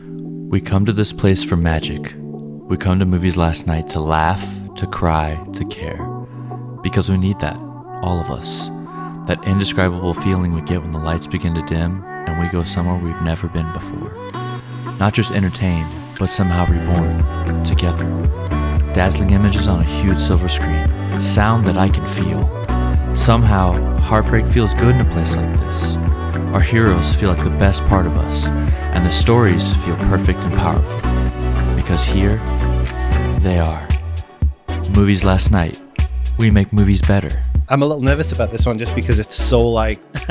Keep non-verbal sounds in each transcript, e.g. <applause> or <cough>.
We come to this place for magic. We come to movies last night to laugh, to cry, to care. Because we need that, all of us. That indescribable feeling we get when the lights begin to dim and we go somewhere we've never been before. Not just entertained, but somehow reborn, together. Dazzling images on a huge silver screen, sound that I can feel. Somehow, heartbreak feels good in a place like this. Our heroes feel like the best part of us, and the stories feel perfect and powerful. Because here, they are. Movies last night. We make movies better. I'm a little nervous about this one just because it's so like <laughs>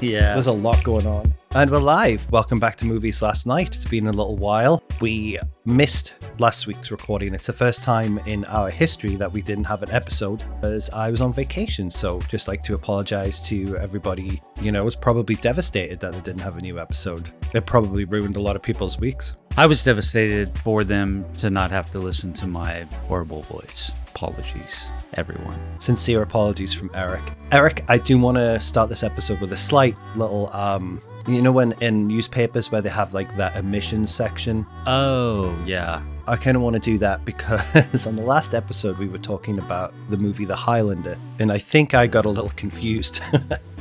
Yeah. there's a lot going on. And we're live. Welcome back to Movies Last Night. It's been a little while. We missed last week's recording. It's the first time in our history that we didn't have an episode as I was on vacation. So just like to apologize to everybody. You know, was probably devastated that they didn't have a new episode. It probably ruined a lot of people's weeks. I was devastated for them to not have to listen to my horrible voice. Apologies, everyone. Sincere apologies from Eric. Eric, I do want to start this episode with a slight little um you know when in newspapers where they have like that emissions section Oh, yeah. I kind of want to do that because <laughs> on the last episode we were talking about the movie The Highlander, and I think I got a little confused.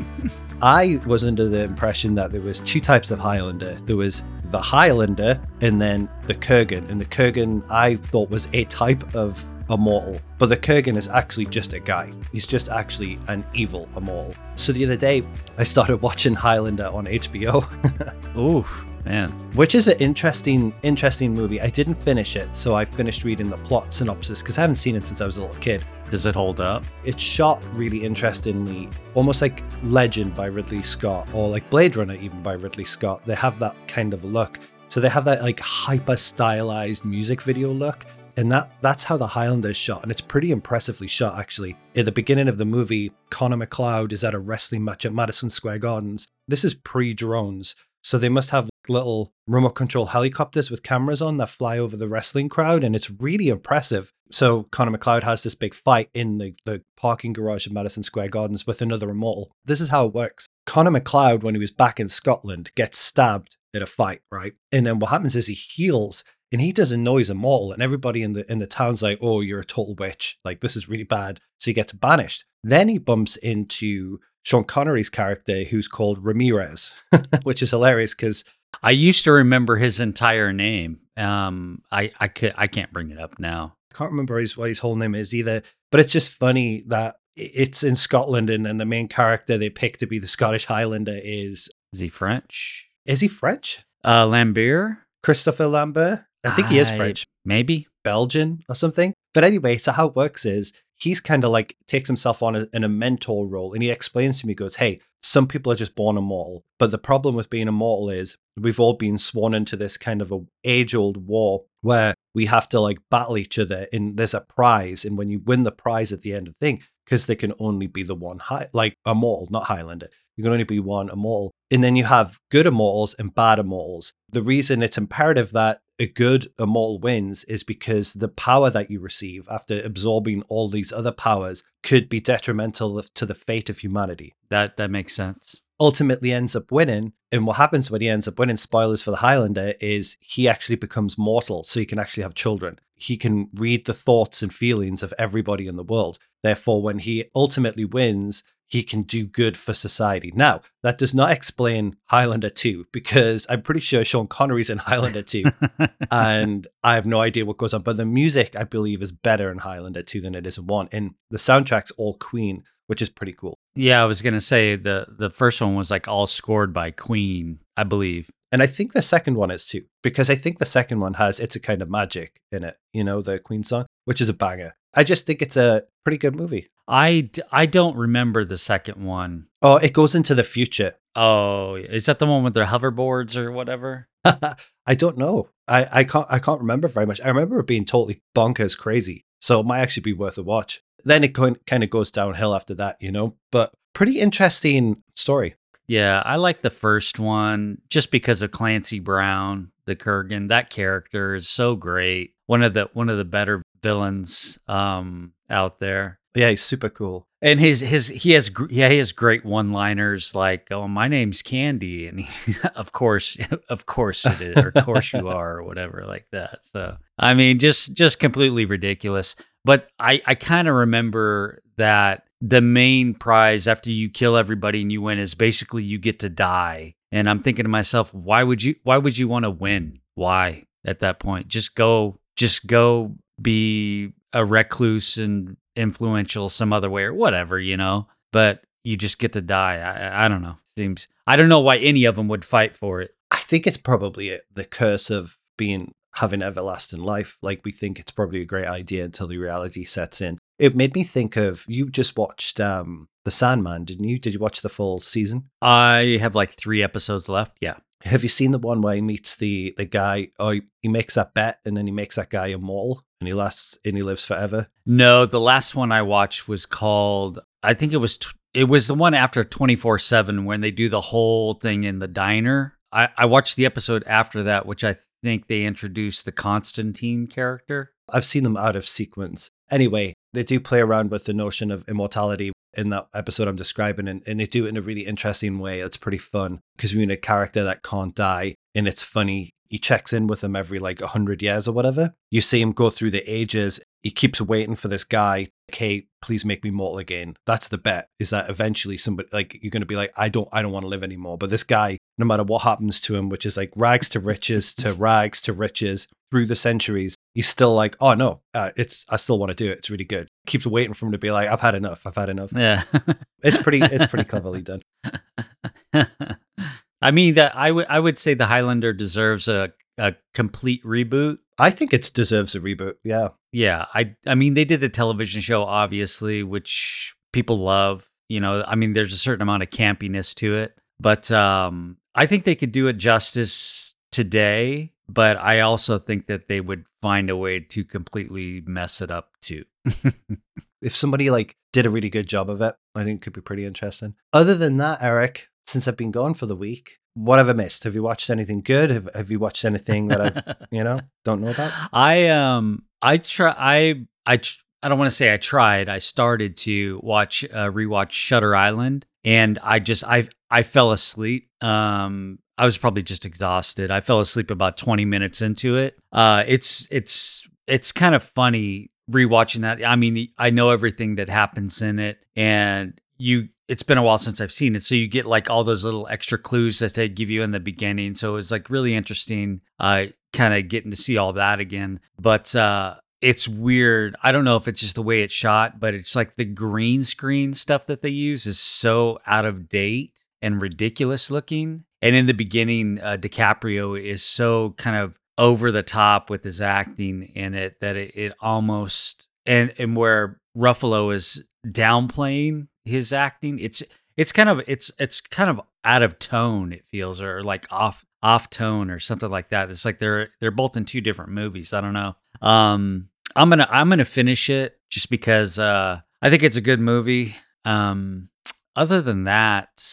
<laughs> I was under the impression that there was two types of Highlander. There was the Highlander and then the Kurgan, and the Kurgan I thought was a type of immortal, but the Kurgan is actually just a guy. He's just actually an evil immortal. So the other day I started watching Highlander on HBO. <laughs> Ooh, man. which is an interesting interesting movie i didn't finish it so i finished reading the plot synopsis because i haven't seen it since i was a little kid Does it hold up? it's shot really interestingly almost like legend by ridley scott or like blade runner even by ridley scott they have that kind of look so they have that like hyper stylized music video look and that that's how the Highlander is shot, and it's pretty impressively shot actually. At the beginning of the movie, Connor MacLeod is at a wrestling match at Madison Square Gardens. This is pre-drones, so they must have little remote control helicopters with cameras on that fly over the wrestling crowd, and it's really impressive. So Connor MacLeod has this big fight in the, the parking garage of Madison Square Gardens with another immortal. This is how it works. Connor MacLeod, when he was back in Scotland, gets stabbed in a fight, right? And then what happens is he heals and he doesn't know he's immortal, and everybody in the in the town's like, "Oh, you're a total witch! Like this is really bad." So he gets banished. Then he bumps into Sean Connery's character, who's called Ramirez, <laughs> which is hilarious because I used to remember his entire name. Um, I I could I can't bring it up now. I can't remember his, what his whole name is either. But it's just funny that it's in Scotland, and, and the main character they pick to be the Scottish Highlander is Is he French? is he French? Uh, Lambert. Christopher Lambert. I think he is French. Maybe. Belgian or something. But anyway, so how it works is he's kind of like takes himself on a, in a mentor role and he explains to me, he goes, Hey, some people are just born immortal. But the problem with being immortal is we've all been sworn into this kind of a age old war where we have to like battle each other and there's a prize. And when you win the prize at the end of the thing, because there can only be the one high, like immortal, not Highlander. You can only be one immortal. And then you have good immortals and bad immortals. The reason it's imperative that a good immortal wins is because the power that you receive after absorbing all these other powers could be detrimental to the fate of humanity. That that makes sense. Ultimately ends up winning. And what happens when he ends up winning, spoilers for the Highlander, is he actually becomes mortal. So he can actually have children. He can read the thoughts and feelings of everybody in the world. Therefore, when he ultimately wins, he can do good for society. Now, that does not explain Highlander 2 because I'm pretty sure Sean Connery's in Highlander 2 <laughs> and I have no idea what goes on. But the music, I believe, is better in Highlander 2 than it is in 1. And the soundtrack's all Queen, which is pretty cool. yeah, I was gonna say the the first one was like all scored by Queen, I believe. And I think the second one is too, because I think the second one has It's a Kind of Magic in it, you know, the Queen song, which is a banger. I just think it's a pretty good movie. I I don't remember the second one. Oh, it goes into the future. Oh, is that the one with their hoverboards or whatever? <laughs> I don't know. I, I can't I can't remember very much. I remember it being totally bonkers crazy. So it might actually be worth a watch. Then it kind of goes downhill after that, you know? But pretty interesting story. Yeah, I like the first one just because of Clancy Brown, the Kurgan. That character is so great. One of the one of the better villains um out there. Yeah, he's super cool. And his his he has yeah he has great one liners like oh my name's Candy and he, <laughs> of course <laughs> of course it is or of course you are or whatever like that. So I mean just just completely ridiculous. But I I kind of remember that the main prize after you kill everybody and you win is basically you get to die. And I'm thinking to myself why would you why would you want to win? Why at that point? Just go just go be a recluse and influential some other way or whatever, you know. But you just get to die. I, I don't know. Seems I don't know why any of them would fight for it. I think it's probably the curse of being having everlasting life. Like we think it's probably a great idea until the reality sets in. It made me think of you just watched um The Sandman, didn't you? Did you watch the full season? I have like three episodes left. Yeah. Have you seen the one where he meets the the guy? Oh, he, makes that bet, and then he makes that guy immortal, and he lasts and he lives forever. No, the last one I watched was called. I think it was. It was the one after twenty four seven when they do the whole thing in the diner. I, I watched the episode after that, which I think they introduced the Constantine character. I've seen them out of sequence. Anyway, they do play around with the notion of immortality in that episode I'm describing, and, and they do it in a really interesting way. It's pretty fun because we need a character that can't die, and it's funny. He checks in with him every like 100 years or whatever. You see him go through the ages. He keeps waiting for this guy. Hey, please make me mortal again. That's the bet. Is that eventually somebody like you're going to be like, I don't, I don't want to live anymore. But this guy, no matter what happens to him, which is like rags to riches to <laughs> rags to riches through the centuries, he's still like, oh no, uh, it's I still want to do it. It's really good. Keeps waiting for him to be like, I've had enough. I've had enough. Yeah, it's pretty. It's pretty <laughs> cleverly done. <laughs> I mean that I would I would say the Highlander deserves a a complete reboot. I think it deserves a reboot. Yeah. Yeah, I I mean they did the television show obviously, which people love. You know, I mean there's a certain amount of campiness to it, but um I think they could do it justice today, but I also think that they would find a way to completely mess it up too. <laughs> if somebody like did a really good job of it, I think it could be pretty interesting. Other than that, Eric, since I've been gone for the week, what have I missed? Have you watched anything good? Have Have you watched anything that I've <laughs> you know don't know about? I um I try I I tr- I don't want to say I tried. I started to watch uh, rewatch Shutter Island, and I just I I fell asleep. Um, I was probably just exhausted. I fell asleep about twenty minutes into it. Uh, it's it's it's kind of funny rewatching that. I mean, I know everything that happens in it, and you it's been a while since I've seen it. So you get like all those little extra clues that they give you in the beginning. So it was like really interesting, uh, kind of getting to see all that again. But uh, it's weird. I don't know if it's just the way it's shot, but it's like the green screen stuff that they use is so out of date and ridiculous looking. And in the beginning, uh, DiCaprio is so kind of over the top with his acting in it that it, it almost and and where Ruffalo is downplaying his acting. It's it's kind of it's it's kind of out of tone. It feels or like off off tone or something like that. It's like they're they're both in two different movies. I don't know. Um, I'm gonna I'm gonna finish it just because uh, I think it's a good movie. Um, other than that,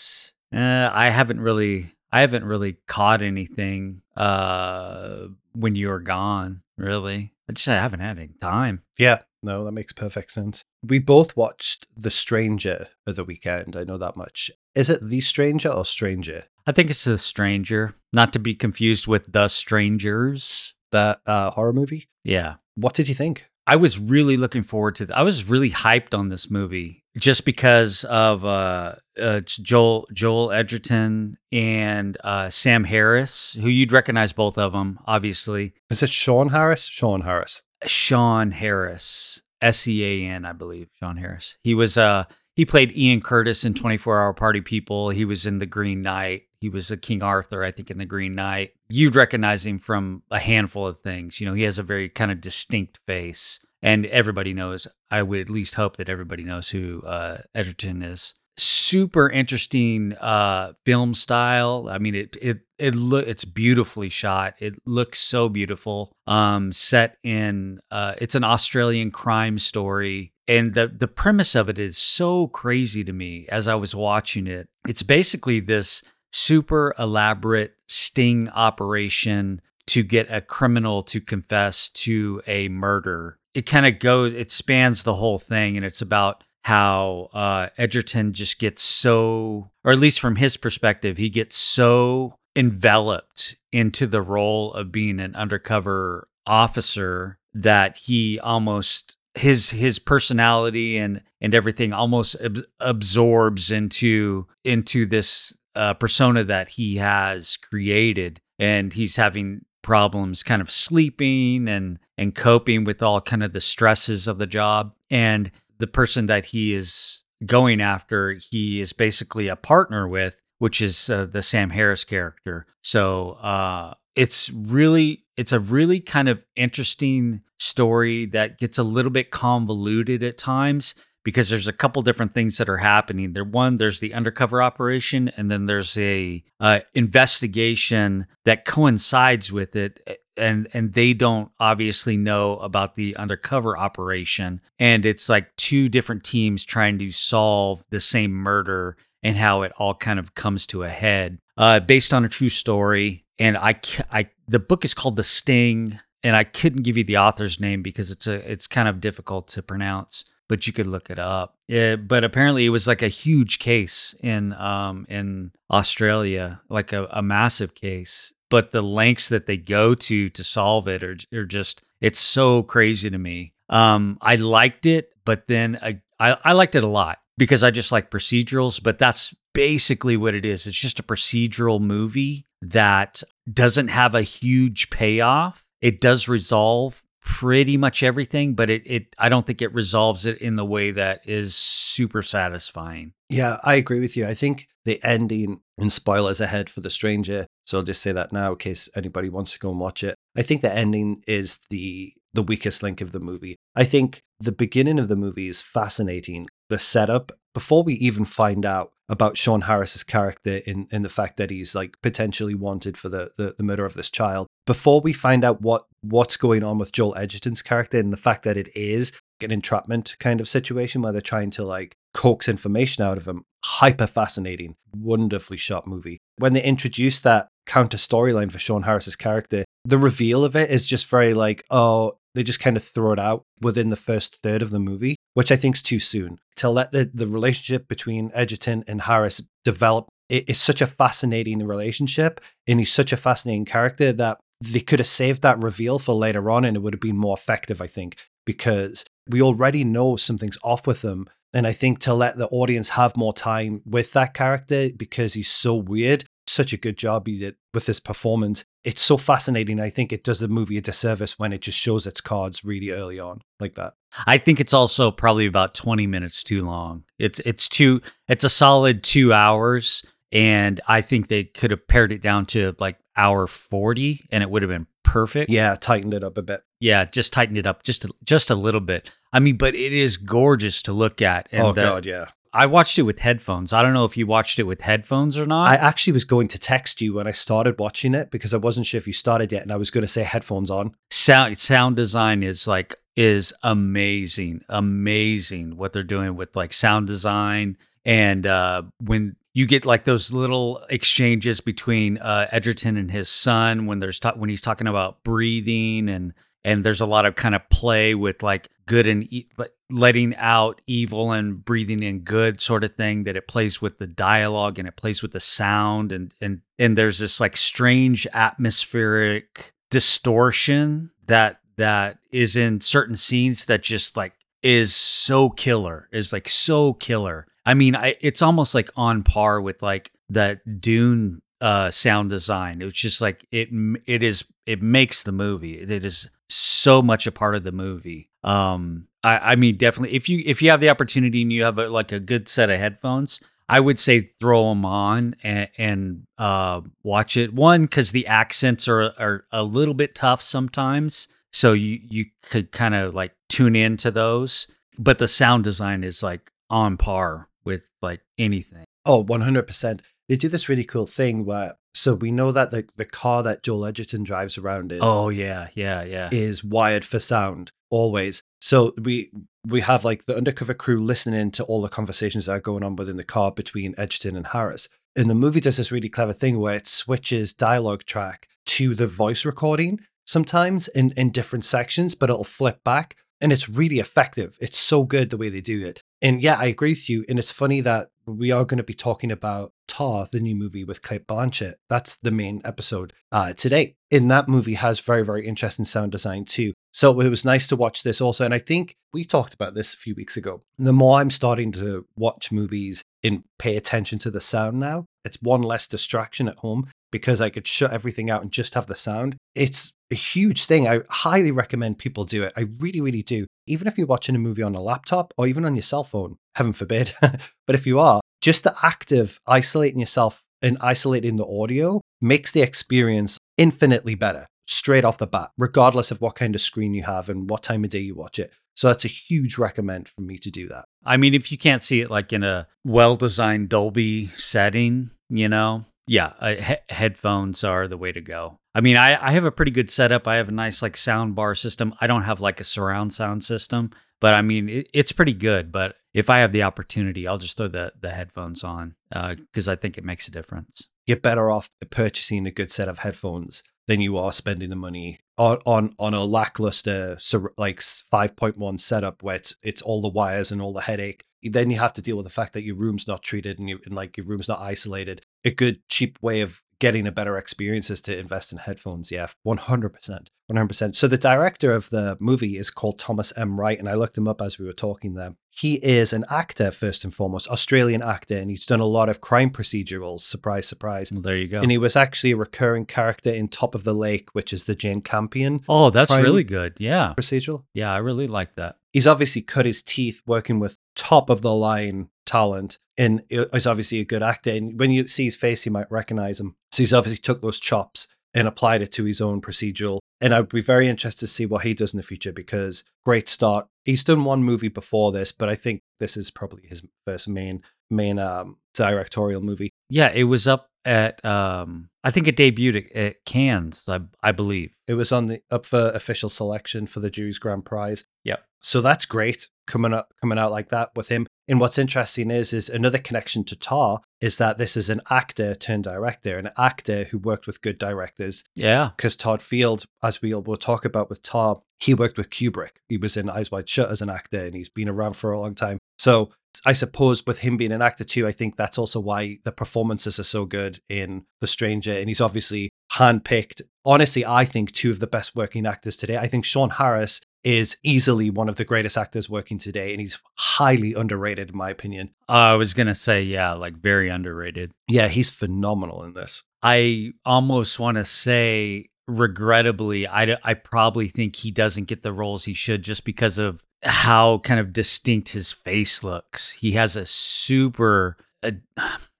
uh, I haven't really I haven't really caught anything uh, when you were gone. Really, I just I haven't had any time. Yeah, no, that makes perfect sense. We both watched The Stranger at the weekend. I know that much. Is it The Stranger or Stranger? I think it's The Stranger, not to be confused with The Strangers. That uh, horror movie? Yeah. What did you think? I was really looking forward to. Th- I was really hyped on this movie just because of uh, uh, Joel Joel Edgerton and uh, Sam Harris, who you'd recognize both of them, obviously. Is it Sean Harris? Sean Harris. Sean Harris, S E A N, I believe. Sean Harris. He was uh he played Ian Curtis in 24 Hour Party People. He was in The Green Knight. He was a King Arthur, I think, in The Green Knight. You'd recognize him from a handful of things. You know, he has a very kind of distinct face, and everybody knows. I would at least hope that everybody knows who uh, Edgerton is. Super interesting uh, film style. I mean, it it it look it's beautifully shot. It looks so beautiful. Um, set in uh, it's an Australian crime story and the the premise of it is so crazy to me as I was watching it. It's basically this super elaborate sting operation to get a criminal to confess to a murder it kind of goes it spans the whole thing and it's about how uh, Edgerton just gets so, or at least from his perspective, he gets so enveloped into the role of being an undercover officer that he almost his his personality and and everything almost ab- absorbs into into this uh, persona that he has created. And he's having problems kind of sleeping and and coping with all kind of the stresses of the job. And the person that he is going after, he is basically a partner with, which is uh, the Sam Harris character. So uh, it's really it's a really kind of interesting story that gets a little bit convoluted at times because there's a couple different things that are happening. There one, there's the undercover operation, and then there's a uh, investigation that coincides with it and and they don't obviously know about the undercover operation. And it's like two different teams trying to solve the same murder and how it all kind of comes to a head uh, based on a true story. And I, I the book is called the sting and i couldn't give you the author's name because it's a it's kind of difficult to pronounce but you could look it up. It, but apparently it was like a huge case in um in australia like a, a massive case but the lengths that they go to to solve it are, are just it's so crazy to me. Um, I liked it, but then I, I, I liked it a lot because I just like procedurals. But that's basically what it is. It's just a procedural movie that doesn't have a huge payoff. It does resolve pretty much everything, but it, it I don't think it resolves it in the way that is super satisfying. Yeah, I agree with you. I think the ending and spoilers ahead for The Stranger. So I'll just say that now in case anybody wants to go and watch it. I think the ending is the the weakest link of the movie. I think the beginning of the movie is fascinating. The setup before we even find out about Sean Harris's character in, in the fact that he's like potentially wanted for the, the, the murder of this child. Before we find out what what's going on with Joel Edgerton's character and the fact that it is an entrapment kind of situation where they're trying to like coax information out of him. Hyper fascinating, wonderfully shot movie. When they introduce that counter storyline for Sean Harris's character, the reveal of it is just very like, oh, they just kind of throw it out within the first third of the movie, which I think is too soon. To let the, the relationship between Edgerton and Harris develop, it, it's such a fascinating relationship, and he's such a fascinating character that they could have saved that reveal for later on and it would have been more effective, I think, because we already know something's off with him. And I think to let the audience have more time with that character because he's so weird, such a good job he did with his performance. It's so fascinating. I think it does the movie a disservice when it just shows its cards really early on like that. I think it's also probably about 20 minutes too long. It's it's too it's a solid 2 hours and I think they could have pared it down to like hour 40 and it would have been perfect. Yeah, tightened it up a bit. Yeah, just tightened it up just a, just a little bit. I mean, but it is gorgeous to look at. And oh the, god, yeah. I watched it with headphones. I don't know if you watched it with headphones or not. I actually was going to text you when I started watching it because I wasn't sure if you started yet, and I was going to say headphones on. Sound sound design is like is amazing, amazing what they're doing with like sound design and uh, when you get like those little exchanges between uh, Edgerton and his son when there's ta- when he's talking about breathing and and there's a lot of kind of play with like good and e- letting out evil and breathing in good sort of thing that it plays with the dialogue and it plays with the sound and and and there's this like strange atmospheric distortion that that is in certain scenes that just like is so killer is like so killer I mean, I, it's almost like on par with like that Dune uh, sound design. It's just like it it is it makes the movie. It is so much a part of the movie. Um, I, I mean, definitely if you if you have the opportunity and you have a, like a good set of headphones, I would say throw them on and, and uh, watch it. One, because the accents are are a little bit tough sometimes, so you you could kind of like tune into those. But the sound design is like on par with like anything. Oh, 100%. They do this really cool thing where, so we know that the, the car that Joel Edgerton drives around in. Oh, yeah, yeah, yeah. Is wired for sound always. So we we have like the undercover crew listening to all the conversations that are going on within the car between Edgerton and Harris. And the movie does this really clever thing where it switches dialogue track to the voice recording sometimes in, in different sections, but it'll flip back and it's really effective. It's so good the way they do it. And yeah, I agree with you. And it's funny that we are going to be talking about The new movie with Cate Blanchett. That's the main episode uh, today. In that movie has very, very interesting sound design too. So it was nice to watch this also. And I think we talked about this a few weeks ago. The more I'm starting to watch movies and pay attention to the sound now, it's one less distraction at home because I could shut everything out and just have the sound. It's a huge thing. I highly recommend people do it. I really, really do. Even if you're watching a movie on a laptop or even on your cell phone, heaven forbid. <laughs> but if you are, just the act of isolating yourself and isolating the audio makes the experience infinitely better straight off the bat, regardless of what kind of screen you have and what time of day you watch it. So that's a huge recommend for me to do that. I mean, if you can't see it like in a well designed Dolby setting, you know, yeah, uh, he- headphones are the way to go. I mean, I, I have a pretty good setup. I have a nice like sound bar system. I don't have like a surround sound system, but I mean, it, it's pretty good. But if I have the opportunity, I'll just throw the, the headphones on because uh, I think it makes a difference. You're better off purchasing a good set of headphones than you are spending the money on on, on a lackluster like 5.1 setup where it's, it's all the wires and all the headache. Then you have to deal with the fact that your room's not treated and, you, and like your room's not isolated. A good cheap way of getting a better experience is to invest in headphones. Yeah, 100%. 100%. So the director of the movie is called Thomas M. Wright, and I looked him up as we were talking there. He is an actor, first and foremost, Australian actor, and he's done a lot of crime procedurals. Surprise, surprise. Well, there you go. And he was actually a recurring character in Top of the Lake, which is the Jane Campion. Oh, that's really good. Yeah. Procedural. Yeah, I really like that. He's obviously cut his teeth working with top of the line talent and is obviously a good actor. And when you see his face, you might recognize him. So he's obviously took those chops and applied it to his own procedural. And I'd be very interested to see what he does in the future because great start. He's done one movie before this, but I think this is probably his first main main um, directorial movie. Yeah, it was up at um I think it debuted at, at Cannes, I, I believe. It was on the up for official selection for the Jury's Grand Prize. Yep. So that's great coming out coming out like that with him. And what's interesting is is another connection to Tar is that this is an actor turned director, an actor who worked with good directors. Yeah. Because Todd Field, as we will talk about with Tar, he worked with Kubrick. He was in Eyes Wide Shut as an actor, and he's been around for a long time. So I suppose with him being an actor too, I think that's also why the performances are so good in The Stranger. And he's obviously handpicked. Honestly, I think two of the best working actors today. I think Sean Harris is easily one of the greatest actors working today, and he's highly underrated, in my opinion. Uh, I was gonna say, yeah, like very underrated. Yeah, he's phenomenal in this. I almost want to say, regrettably, I, I probably think he doesn't get the roles he should just because of how kind of distinct his face looks. He has a super, uh,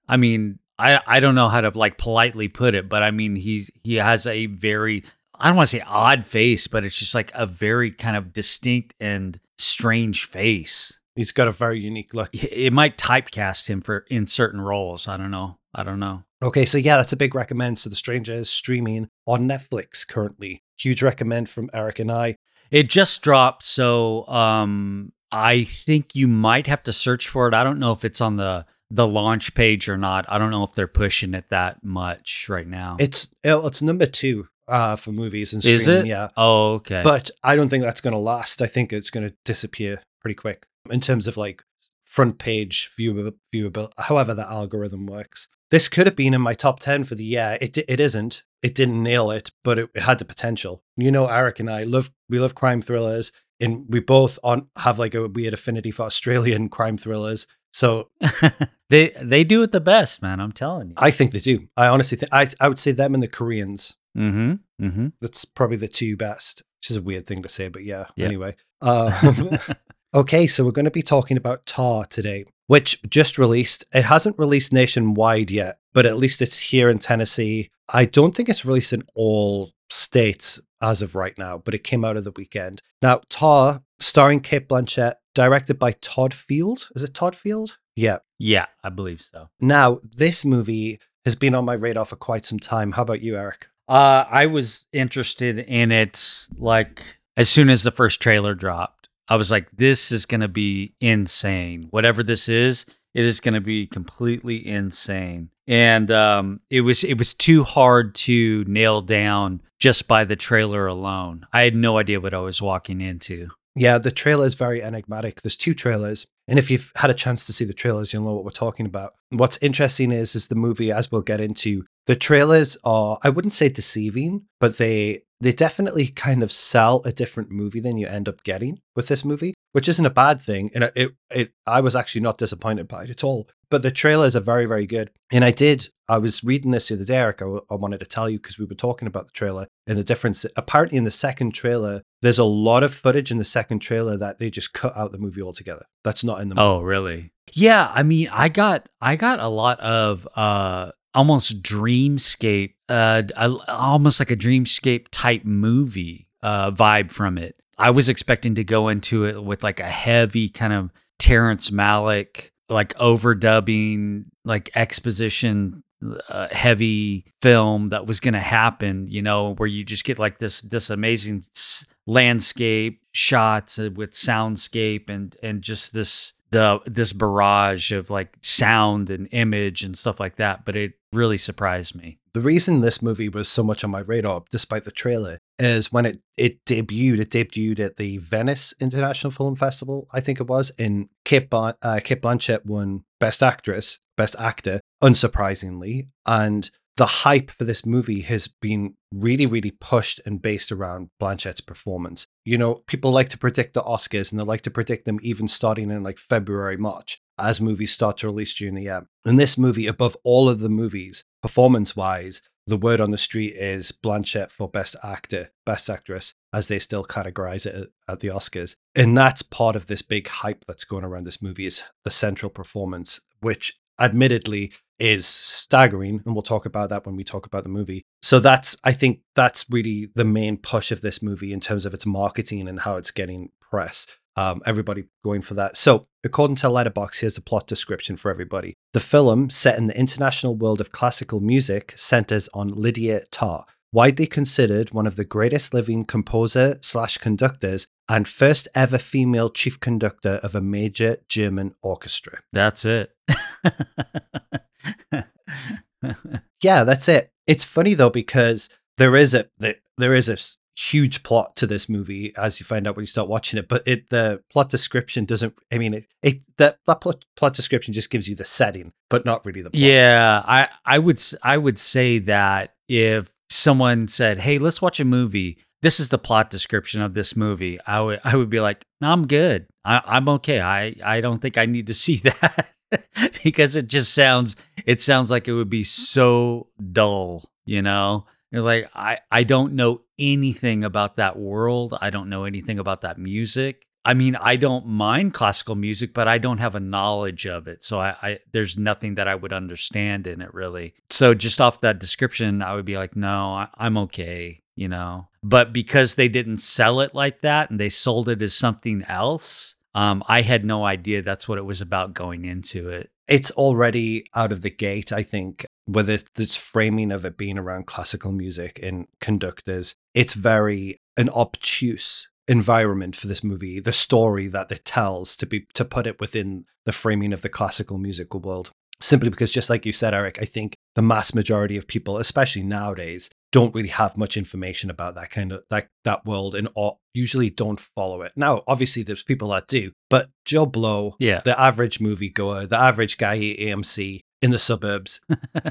I mean, I I don't know how to like politely put it, but I mean he's he has a very I don't want to say odd face, but it's just like a very kind of distinct and strange face. He's got a very unique look. It might typecast him for in certain roles. I don't know. I don't know. Okay, so yeah, that's a big recommend. So The Stranger is streaming on Netflix currently. Huge recommend from Eric and I. It just dropped, so um I think you might have to search for it. I don't know if it's on the the launch page or not. I don't know if they're pushing it that much right now. It's it's number two uh, for movies and streaming. Is it? Yeah. Oh, okay. But I don't think that's going to last. I think it's going to disappear pretty quick in terms of like front page viewable, viewable. However, that algorithm works. This could have been in my top ten for the year. It it isn't. It didn't nail it, but it, it had the potential. You know, Eric and I love we love crime thrillers, and we both on have like a weird affinity for Australian <laughs> crime thrillers. So <laughs> they they do it the best, man. I'm telling you. I think they do. I honestly think I I would say them and the Koreans. Mm-hmm. Mm-hmm. That's probably the two best. Which is a weird thing to say, but yeah. yeah. Anyway. Um, <laughs> okay, so we're going to be talking about Tar today, which just released. It hasn't released nationwide yet, but at least it's here in Tennessee. I don't think it's released in all states as of right now, but it came out of the weekend. Now, Tar, starring Cate Blanchett, directed by Todd Field. Is it Todd Field? Yeah. Yeah, I believe so. Now, this movie has been on my radar for quite some time. How about you, Eric? Uh, I was interested in it like as soon as the first trailer dropped. I was like, this is going to be insane. Whatever this is, it is going to be completely insane. And um, it was it was too hard to nail down just by the trailer alone. I had no idea what I was walking into. Yeah, the trailer is very enigmatic. There's two trailers, and if you've had a chance to see the trailers, you'll know what we're talking about. What's interesting is, is the movie, as we'll get into, the trailers are, I wouldn't say deceiving, but they they definitely kind of sell a different movie than you end up getting with this movie, which isn't a bad thing. And it, it, I was actually not disappointed by it at all. But the trailers are very, very good. And I did, I was reading this the other day, Eric. I, I wanted to tell you because we were talking about the trailer and the difference. Apparently, in the second trailer, there's a lot of footage in the second trailer that they just cut out the movie altogether. That's not in the movie. Oh, really? Yeah. I mean, I got, I got a lot of, uh, almost dreamscape, uh, almost like a dreamscape type movie uh, vibe from it. I was expecting to go into it with like a heavy kind of Terrence Malick, like overdubbing, like exposition uh, heavy film that was going to happen, you know, where you just get like this this amazing landscape shots uh, with soundscape and and just this the this barrage of like sound and image and stuff like that but it really surprised me the reason this movie was so much on my radar despite the trailer is when it it debuted it debuted at the Venice International Film Festival I think it was in Cate, uh, Cate Blanchett won best actress best actor unsurprisingly and the hype for this movie has been really, really pushed and based around Blanchett's performance. You know, people like to predict the Oscars and they like to predict them even starting in like February, March as movies start to release during the year. And this movie, above all of the movies, performance wise, the word on the street is Blanchett for Best Actor, Best Actress, as they still categorize it at the Oscars. And that's part of this big hype that's going around this movie is the central performance, which admittedly is staggering and we'll talk about that when we talk about the movie so that's i think that's really the main push of this movie in terms of its marketing and how it's getting press um, everybody going for that so according to letterboxd here's the plot description for everybody the film set in the international world of classical music centers on lydia tarr widely considered one of the greatest living composer slash conductors and first ever female chief conductor of a major German orchestra. That's it. <laughs> yeah, that's it. It's funny though because there is a there is a huge plot to this movie as you find out when you start watching it but it the plot description doesn't i mean it, it that, that plot, plot description just gives you the setting but not really the plot. yeah i i would i would say that if someone said, "Hey, let's watch a movie. This is the plot description of this movie," I would I would be like, "I'm good. I, I, am okay. I I don't think I need to see <laughs> that." because it just sounds it sounds like it would be so dull, you know? You're like, I, I don't know anything about that world. I don't know anything about that music. I mean, I don't mind classical music, but I don't have a knowledge of it. So I, I, there's nothing that I would understand in it really. So just off that description, I would be like, no, I, I'm okay, you know. But because they didn't sell it like that and they sold it as something else, um, I had no idea that's what it was about going into it. It's already out of the gate, I think, with it, this framing of it being around classical music and conductors. It's very an obtuse environment for this movie, the story that it tells to be to put it within the framing of the classical musical world. Simply because, just like you said, Eric, I think the mass majority of people, especially nowadays, don't really have much information about that kind of that that world and usually don't follow it. Now, obviously, there's people that do, but Joe Blow, yeah. the average moviegoer, the average guy at AMC in the suburbs,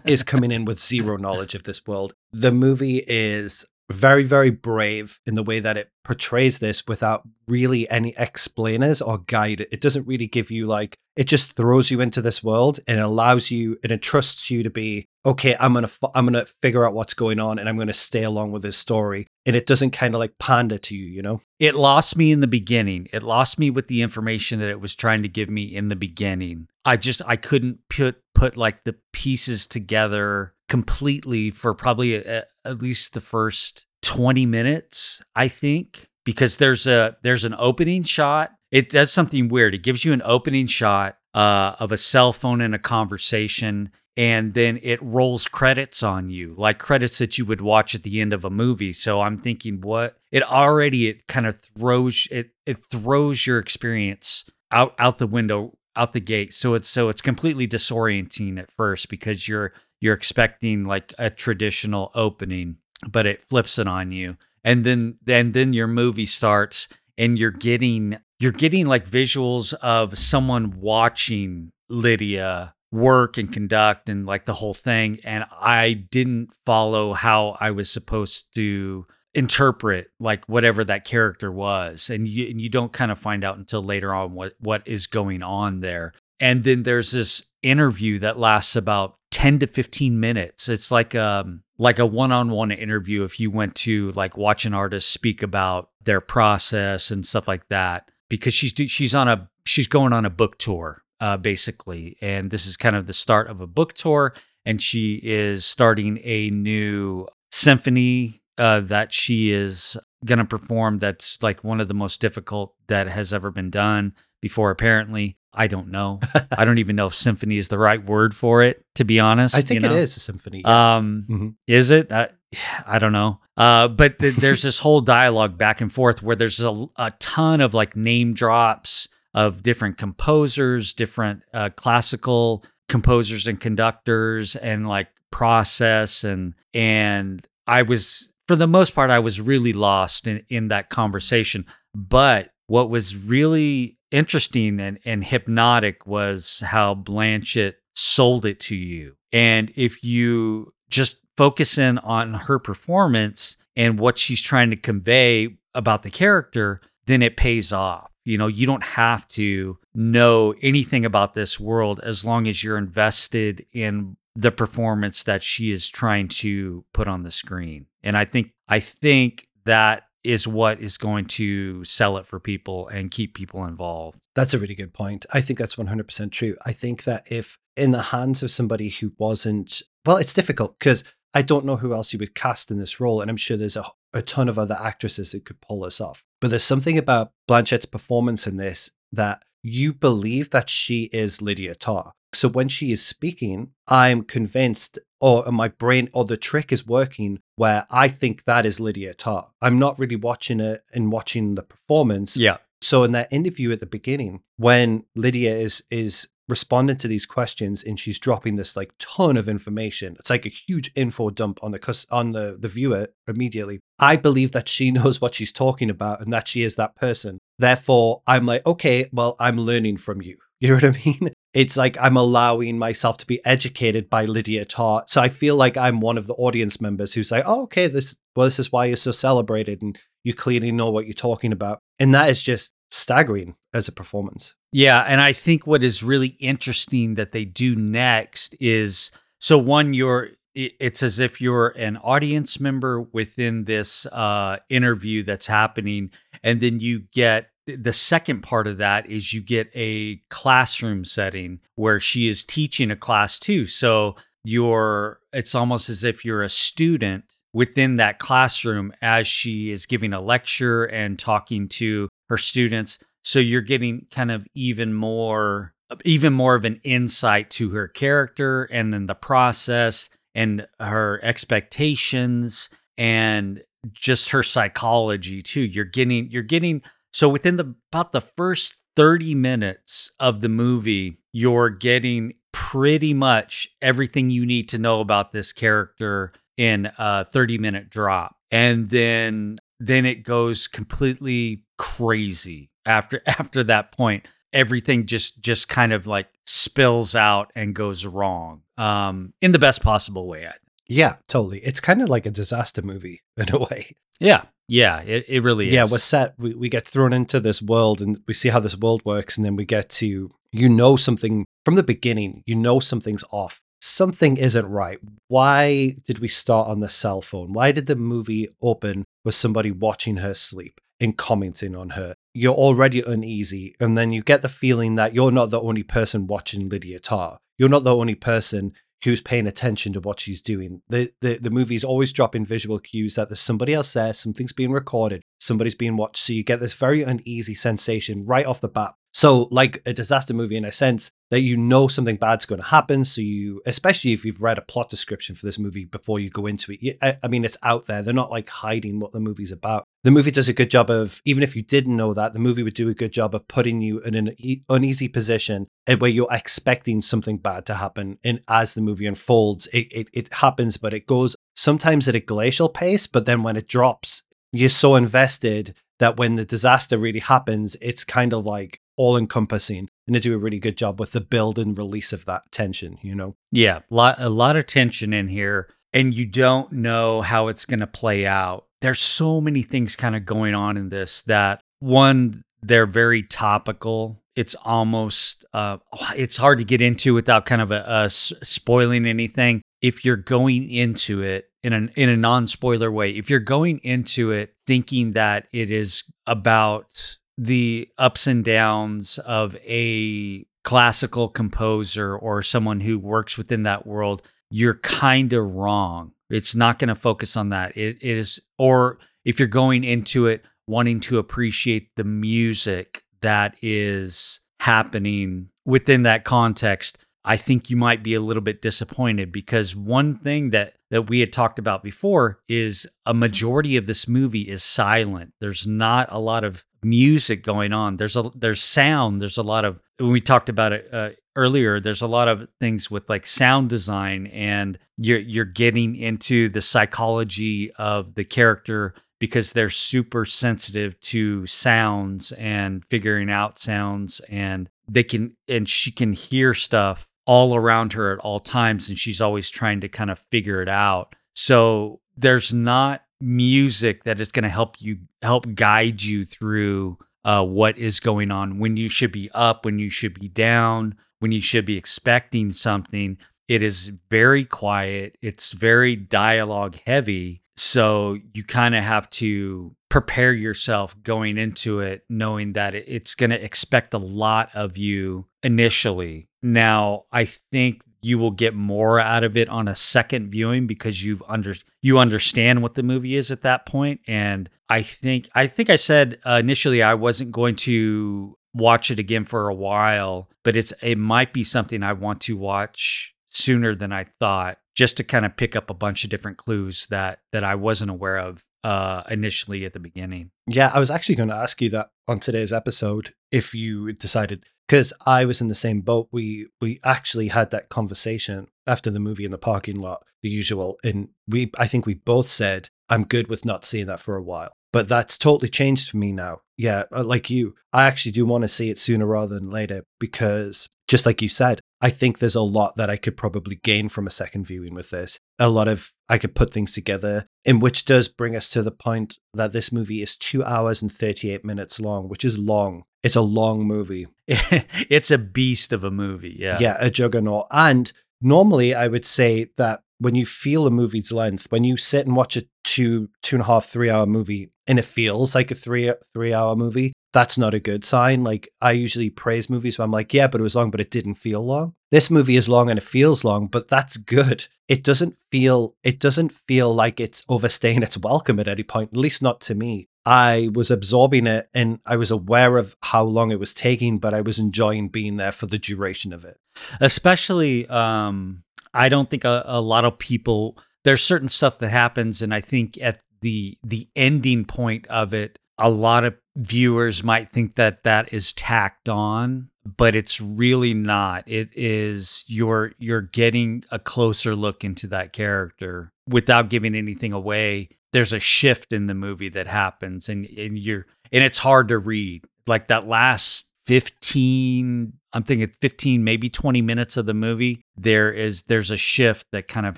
is coming in with zero knowledge of this world. The movie is very, very brave in the way that it portrays this without really any explainers or guide. It doesn't really give you like, it just throws you into this world and allows you and it trusts you to be, okay, I'm going to, I'm going to figure out what's going on and I'm going to stay along with this story. And it doesn't kind of like pander to you, you know? It lost me in the beginning. It lost me with the information that it was trying to give me in the beginning. I just, I couldn't put, put like the pieces together completely for probably a, at least the first 20 minutes, I think, because there's a there's an opening shot. It does something weird. It gives you an opening shot uh, of a cell phone and a conversation, and then it rolls credits on you, like credits that you would watch at the end of a movie. So I'm thinking, what? It already it kind of throws it it throws your experience out out the window out the gate. So it's so it's completely disorienting at first because you're you're expecting like a traditional opening, but it flips it on you. And then then then your movie starts and you're getting you're getting like visuals of someone watching Lydia work and conduct and like the whole thing and I didn't follow how I was supposed to interpret like whatever that character was and you and you don't kind of find out until later on what what is going on there. And then there's this interview that lasts about 10 to 15 minutes. It's like um like a one-on-one interview if you went to like watch an artist speak about their process and stuff like that because she's she's on a she's going on a book tour uh basically and this is kind of the start of a book tour and she is starting a new symphony uh, that she is going to perform that's like one of the most difficult that has ever been done before apparently i don't know <laughs> i don't even know if symphony is the right word for it to be honest I think you know? it is a symphony. yeah. um Mhm. is it I, <sighs> I don't know uh but th- there's this whole dialogue back and forth where there's a, a ton of like name drops of different composers different uh, classical composers and conductors and like process and and i was for the most part i was really lost in in that conversation. But what was really interesting and, and hypnotic was how blanchett sold it to you. And if you just focus in on her performance and what she's trying to convey about the character then it pays off. You know you don't have to know anything about this world as long as you're invested in the performance that she is trying to put on the screen and i think i think that is what is going to sell it for people and keep people involved That's a really good point. I think that's 100% true. I think that if in the hands of somebody who wasn't, well, it's difficult because I don't know who else you would cast in this role. And I'm sure there's a, a ton of other actresses that could pull this off. But there's something about Blanchett's performance in this that you believe that she is Lydia Tarr. So when she is speaking, I'm convinced, or uh, my brain, or the trick is working where I think that is Lydia Tarr. I'm not really watching it and watching the performance. yeah So in that interview at the beginning, when Lydia is is responding to these questions and she's dropping this like ton of information, it's like a huge info dump on the cus- on the the viewer immediately. I believe that she <laughs> knows what she's talking about and that she is that person. Therefore, I'm like, okay, well, I'm learning from you. <laughs> You know what I mean? It's like I'm allowing myself to be educated by Lydia Tarr. So I feel like I'm one of the audience members who's like, oh, okay, this well, this is why you're so celebrated and you clearly know what you're talking about. And that is just staggering as a performance. Yeah, and I think what is really interesting that they do next is so one you're it's as if you're an audience member within this uh interview that's happening and then you get the second part of that is you get a classroom setting where she is teaching a class too. So you're it's almost as if you're a student within that classroom as she is giving a lecture and talking to her students so you're getting kind of even more even more of an insight to her character and then the process and her expectations and just her psychology too you're getting you're getting so within the about the first 30 minutes of the movie you're getting pretty much everything you need to know about this character in a 30 minute drop and then then it goes completely crazy after <laughs> after that point everything just just kind of like spills out and goes wrong um in the best possible way I think. Yeah, totally. It's kind of like a disaster movie <laughs> in a way. yeah yeah it, it really is Yeah, we're set. We, we get thrown into this world and we see how this world works. And then we get to, you know, something from the beginning, you know, something's off. Something isn't right. Why did we start on the cell phone? Why did the movie open with somebody watching her sleep and commenting on her? You're already uneasy. And then you get the feeling that you're not the only person watching Lydia Tarr. You're not the only person who's paying attention to what she's doing. The, the the movie's always dropping visual cues that there's somebody else there, something's being recorded, somebody's being watched. So you get this very uneasy sensation right off the bat. So, like a disaster movie in a sense, that you know something bad's going to happen. So you, especially if you've read a plot description for this movie before you go into it, I, I mean, it's out there. They're not like hiding what the movie's about. The movie does a good job of, even if you didn't know that, the movie would do a good job of putting you in an uneasy position eh, where you're expecting something bad to happen. And as the movie unfolds, it, it, it happens, but it goes sometimes at a glacial pace. But then when it drops, you're so invested that when the disaster really happens, it's kind of like all encompassing and they do a really good job with the build and release of that tension, you know? Yeah, lot, a lot of tension in here, and you don't know how it's going to play out. There's so many things kind of going on in this that one, they're very topical. It's almost, uh, it's hard to get into without kind of a, a spoiling anything. If you're going into it in an in a non spoiler way, if you're going into it thinking that it is about the ups and downs of a classical composer or someone who works within that world, you're kind of wrong. It's not going to focus on that. It, it is, or if you're going into it wanting to appreciate the music that is happening within that context, I think you might be a little bit disappointed because one thing that that we had talked about before is a majority of this movie is silent. There's not a lot of music going on. There's a there's sound. There's a lot of when we talked about it uh, earlier. There's a lot of things with like sound design, and you're you're getting into the psychology of the character because they're super sensitive to sounds and figuring out sounds and they can and she can hear stuff all around her at all times and she's always trying to kind of figure it out. So there's not music that is going to help you help guide you through uh, what is going on when you should be up, when you should be down, when you should be expecting something. It is very quiet. It's very dialogue heavy. So you kind of have to prepare yourself going into it, knowing that it's going to expect a lot of you initially. Now, I think you will get more out of it on a second viewing because you've under you understand what the movie is at that point. And i think i think i said uh, initially i wasn't going to watch it again for a while but it's it might be something i want to watch sooner than i thought just to kind of pick up a bunch of different clues that that i wasn't aware of uh initially at the beginning. Yeah i was actually going to ask you that on today's episode if you decided because I was in the same boat. We we actually had that conversation after the movie in the parking lot, the usual, and we I think we both said I'm good with not seeing that for a while. But that's totally changed for me now. Yeah, uh, like you, I actually do want to see it sooner rather than later because, just like you said, I think there's a lot that I could probably gain from a second viewing with this. A lot of I could put things together, in which does bring us to the point that this movie is two hours and 38 minutes long, which is long it's a long movie. <laughs> it's a beast of a movie. Yeah. Yeah, a juggernaut. And normally I would say that when you feel a movie's length, when you sit and watch a two, two and a half, three hour movie and it feels like a three three hour movie, that's not a good sign. Like I usually praise movies where I'm like, yeah, but it was long, but it didn't feel long. This movie is long and it feels long, but that's good. It doesn't feel it doesn't feel like it's overstaying its welcome at any point, at least not to me. I was absorbing it and I was aware of how long it was taking, but I was enjoying being there for the duration of it. Especially, um, I don't think a, a lot of people. There's certain stuff that happens, and I think at the the ending point of it, a lot of viewers might think that that is tacked on but it's really not it is you're you're getting a closer look into that character without giving anything away there's a shift in the movie that happens and and you're and it's hard to read. Like that last 15 i'm thinking 15 maybe 20 minutes of the movie there is there's a shift that kind of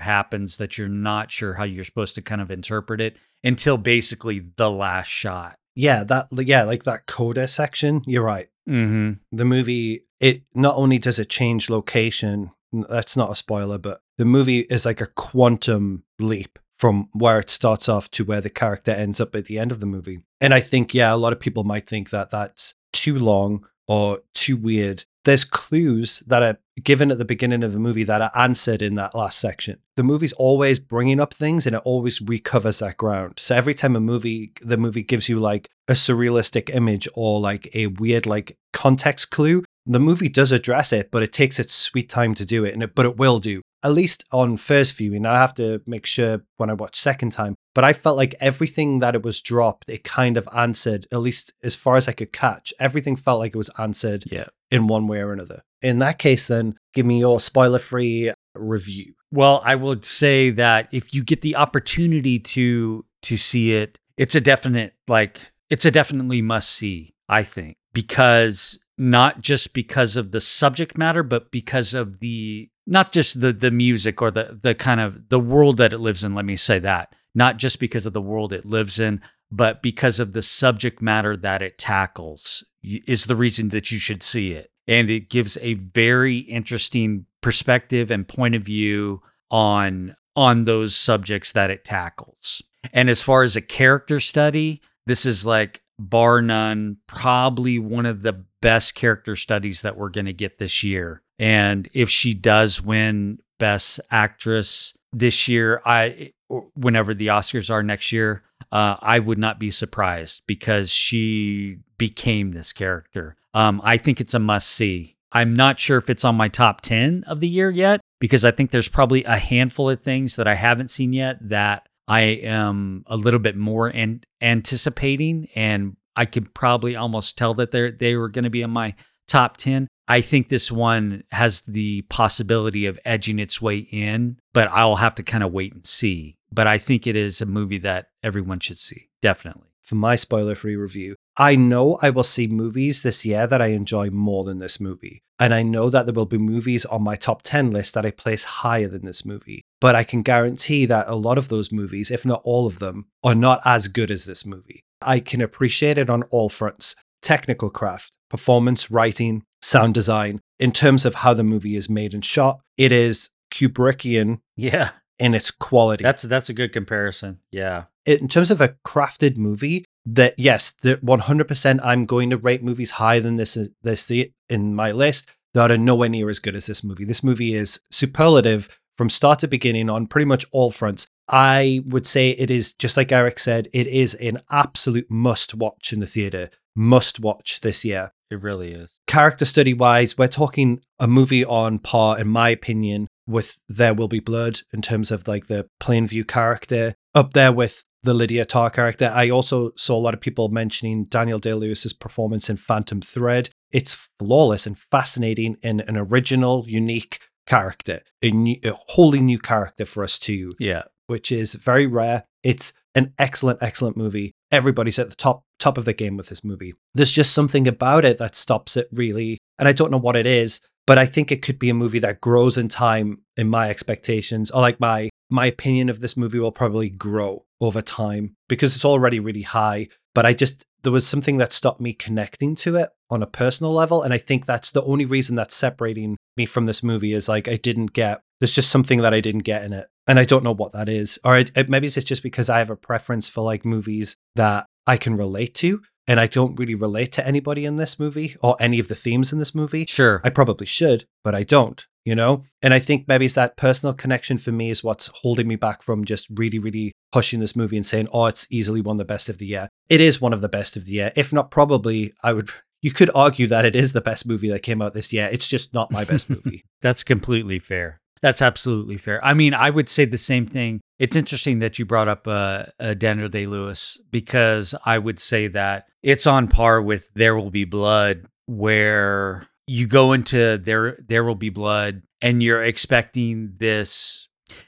happens that you're not sure how you're supposed to kind of interpret it until basically the last shot. Yeah that yeah like that coda section you're right. Mm-hmm. the movie it not only does it change location that's not a spoiler but the movie is like a quantum leap from where it starts off to where the character ends up at the end of the movie. And I think, yeah, a lot of people might think that that's too long or too weird. There's clues that are given at the beginning of the movie that are answered in that last section. The movie's always bringing up things and it always recovers that ground. So every time a movie, the movie gives you like a surrealistic image or like a weird like context clue, the movie does address it, but it takes its sweet time to do it, and it, but it will do at least on first viewing, I have to make sure when I watch second time, but I felt like everything that it was dropped, it kind of answered, at least as far as I could catch, everything felt like it was answered yeah. in one way or another. In that case, then give me your spoiler free review. Well, I would say that if you get the opportunity to to see it, it's a definite like it's a definitely must see, I think, because not just because of the subject matter, but because of the not just the the music or the the kind of the world that it lives in. Let me say that not just because of the world it lives in, but because of the subject matter that it tackles is the reason that you should see it. And it gives a very interesting perspective and point of view on on those subjects that it tackles. And as far as a character study, this is like bar none, probably one of the best character studies that we're going to get this year. And if she does win Best Actress this year, I whenever the Oscars are next year, uh, I would not be surprised because she became this character. Um, I think it's a must see. I'm not sure if it's on my top 10 of the year yet because I think there's probably a handful of things that I haven't seen yet that I am a little bit more an- anticipating, and I could probably almost tell that they they were going to be in my top ten. I think this one has the possibility of edging its way in, but I'll have to kind of wait and see. But I think it is a movie that everyone should see, definitely. For my spoiler free review, I know I will see movies this year that I enjoy more than this movie. And I know that there will be movies on my top 10 list that I place higher than this movie. But I can guarantee that a lot of those movies, if not all of them, are not as good as this movie. I can appreciate it on all fronts technical craft, performance, writing, sound design. In terms of how the movie is made and shot, it is Kubrickian yeah. in its quality. That's that's a good comparison. Yeah. In terms of a crafted movie, that yes, the 100% I'm going to rate movies higher than this this in my list that are nowhere near as good as this movie. This movie is superlative from start to beginning on pretty much all fronts. I would say it is just like Eric said, it is an absolute must watch in the theater. Must watch this year. It really is. Character study wise, we're talking a movie on par, in my opinion, with There Will Be Blood in terms of like the Plainview character, up there with the Lydia Tar character. I also saw a lot of people mentioning Daniel Day Lewis's performance in Phantom Thread. It's flawless and fascinating in an original, unique character, a, new, a wholly new character for us to, yeah, which is very rare. It's an excellent, excellent movie. Everybody's at the top top of the game with this movie. There's just something about it that stops it really, and I don't know what it is, but I think it could be a movie that grows in time in my expectations, or like my my opinion of this movie will probably grow over time because it's already really high. But I just, there was something that stopped me connecting to it on a personal level. And I think that's the only reason that's separating me from this movie is like I didn't get, there's just something that I didn't get in it. And I don't know what that is. Or it, it, maybe it's just because I have a preference for like movies that I can relate to and I don't really relate to anybody in this movie or any of the themes in this movie. Sure. I probably should, but I don't, you know? And I think maybe it's that personal connection for me is what's holding me back from just really, really pushing this movie and saying, oh, it's easily one of the best of the year. It is one of the best of the year. If not, probably, I would. <laughs> You could argue that it is the best movie that came out this year. It's just not my best <laughs> movie. That's completely fair. That's absolutely fair. I mean, I would say the same thing. It's interesting that you brought up uh, uh, Daniel Day Lewis because I would say that it's on par with There Will Be Blood, where you go into there there will be blood and you're expecting this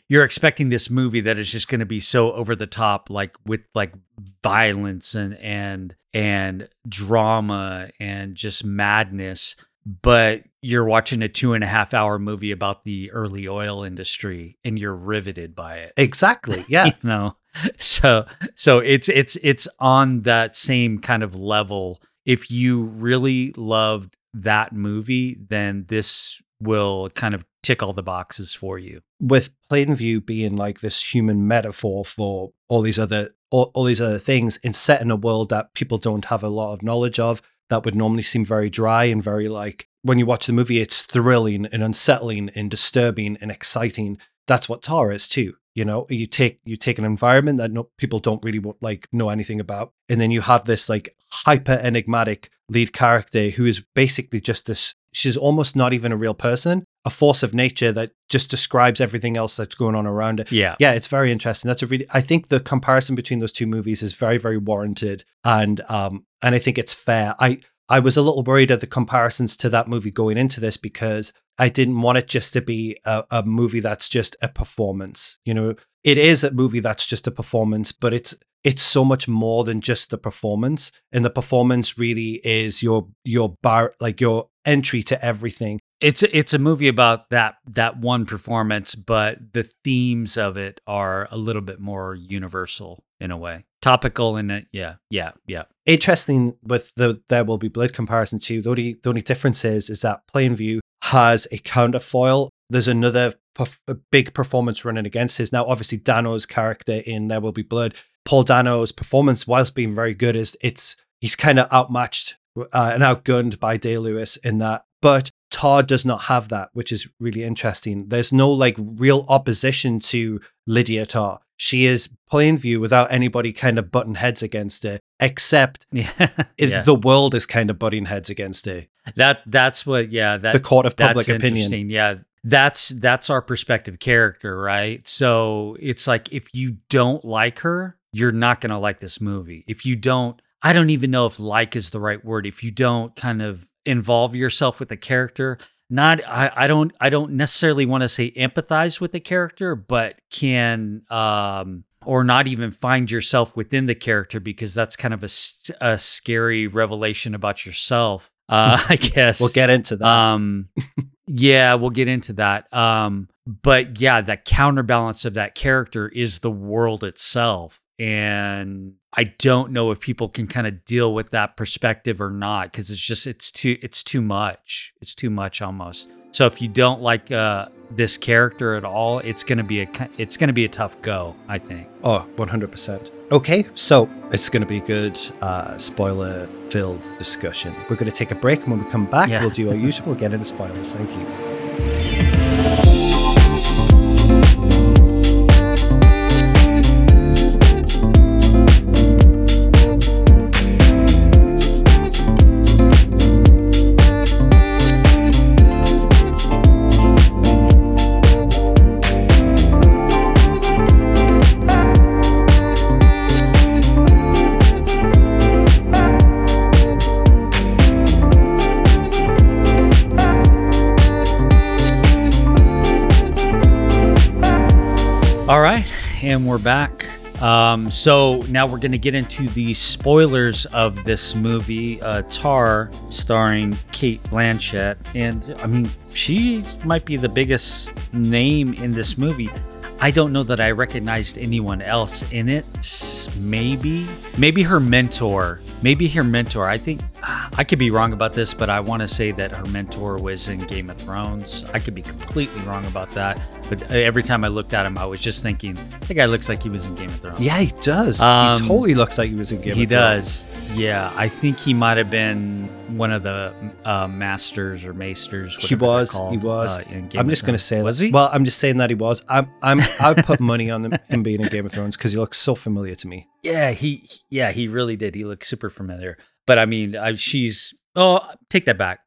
you're expecting this movie that is just going to be so over the top like with like violence and and and drama and just madness but you're watching a two and a half hour movie about the early oil industry and you're riveted by it. Exactly. <laughs> Yeah. you know, so so it's it's it's on that same kind of level. If you really loved that movie, then this will kind of tick all the boxes for you. With Plainview being like this human metaphor for all these other all, all these other things in set in a world that people don't have a lot of knowledge of that would normally seem very dry and very like when you watch the movie, it's thrilling and unsettling and disturbing and exciting. That's what Tar is too. You know, you take you take an environment that no, people don't really like know anything about, and then you have this like hyper enigmatic lead character who is basically just this. She's almost not even a real person, a force of nature that just describes everything else that's going on around it. Yeah, yeah, it's very interesting. That's a really. I think the comparison between those two movies is very, very warranted, and um, and I think it's fair. I I was a little worried of the comparisons to that movie going into this because I didn't want it just to be a, a movie that's just a performance. You know, it is a movie that's just a performance, but it's it's so much more than just the performance. And the performance really is your your bar like your entry to everything. It's it's a movie about that that one performance, but the themes of it are a little bit more universal in a way. Topical in it, yeah, yeah, yeah. Interesting with the There Will Be Blood comparison too. The only the only difference is is that Plainview has a counterfoil. There's another perf- big performance running against his. Now, obviously, Dano's character in There Will Be Blood, Paul Dano's performance, whilst being very good, is it's he's kind of outmatched uh, and outgunned by Day Lewis in that. But Todd does not have that, which is really interesting. There's no like real opposition to Lydia Tar. She is Plainview without anybody kind of button heads against her, except Yeah. <laughs> it, yeah. the world is kind of butting heads against her. that that's what yeah, that the court of public that's opinion. interesting. Yeah. That's that's our perspective character, right? So it's like if you don't like her, you're not gonna like this movie. If you don't I don't even know if like is the right word. If you don't kind of involve yourself with the character, not I, I don't I don't necessarily want to say empathize with the character, but can um or not even find yourself within the character because that's kind of a, a scary revelation about yourself. Uh, <laughs> I <laughs> guess We'll get into that. um, yeah, we'll get into that. Um, but yeah, the counterbalance of that character is the world itself. And I don't know if people can kind of deal with that perspective or not, because it's just it's too it's too much. It's too much almost. So if you don't like uh, this character at all, it's gonna be a it's gonna be a tough go. I think. oh, 100%. Okay, so it's going to be a good uh, spoiler filled discussion. We're going to take a break, and when we come back, Yeah. we'll do our <laughs> usual get into spoilers. Thank you. All right, and we're back. Um, so now we're going to get into the spoilers of this movie, uh, Tar, starring Cate Blanchett. And I mean, she might be the biggest name in this movie. I don't know that I recognized anyone else in it. Maybe, maybe her mentor. Maybe her mentor. I think I could be wrong about this, but I want to say that her mentor was in Game of Thrones. I could be completely wrong about that. But every time I looked at him, I was just thinking, that guy looks like he was in Game of Thrones. Yeah, he does. Um, he totally looks like he was in Game of Thrones. He does. Yeah, I think he might have been one of the uh, masters or maesters. He was. He was. uh, I'm just going to say was that. he? Well, I'm just saying that he was. I'm. I'm. <laughs> I put money on him, him being in Game of Thrones because he looks so familiar to me. Yeah, he yeah, he really did. He looked super familiar. But I mean, I, she's oh, take that back.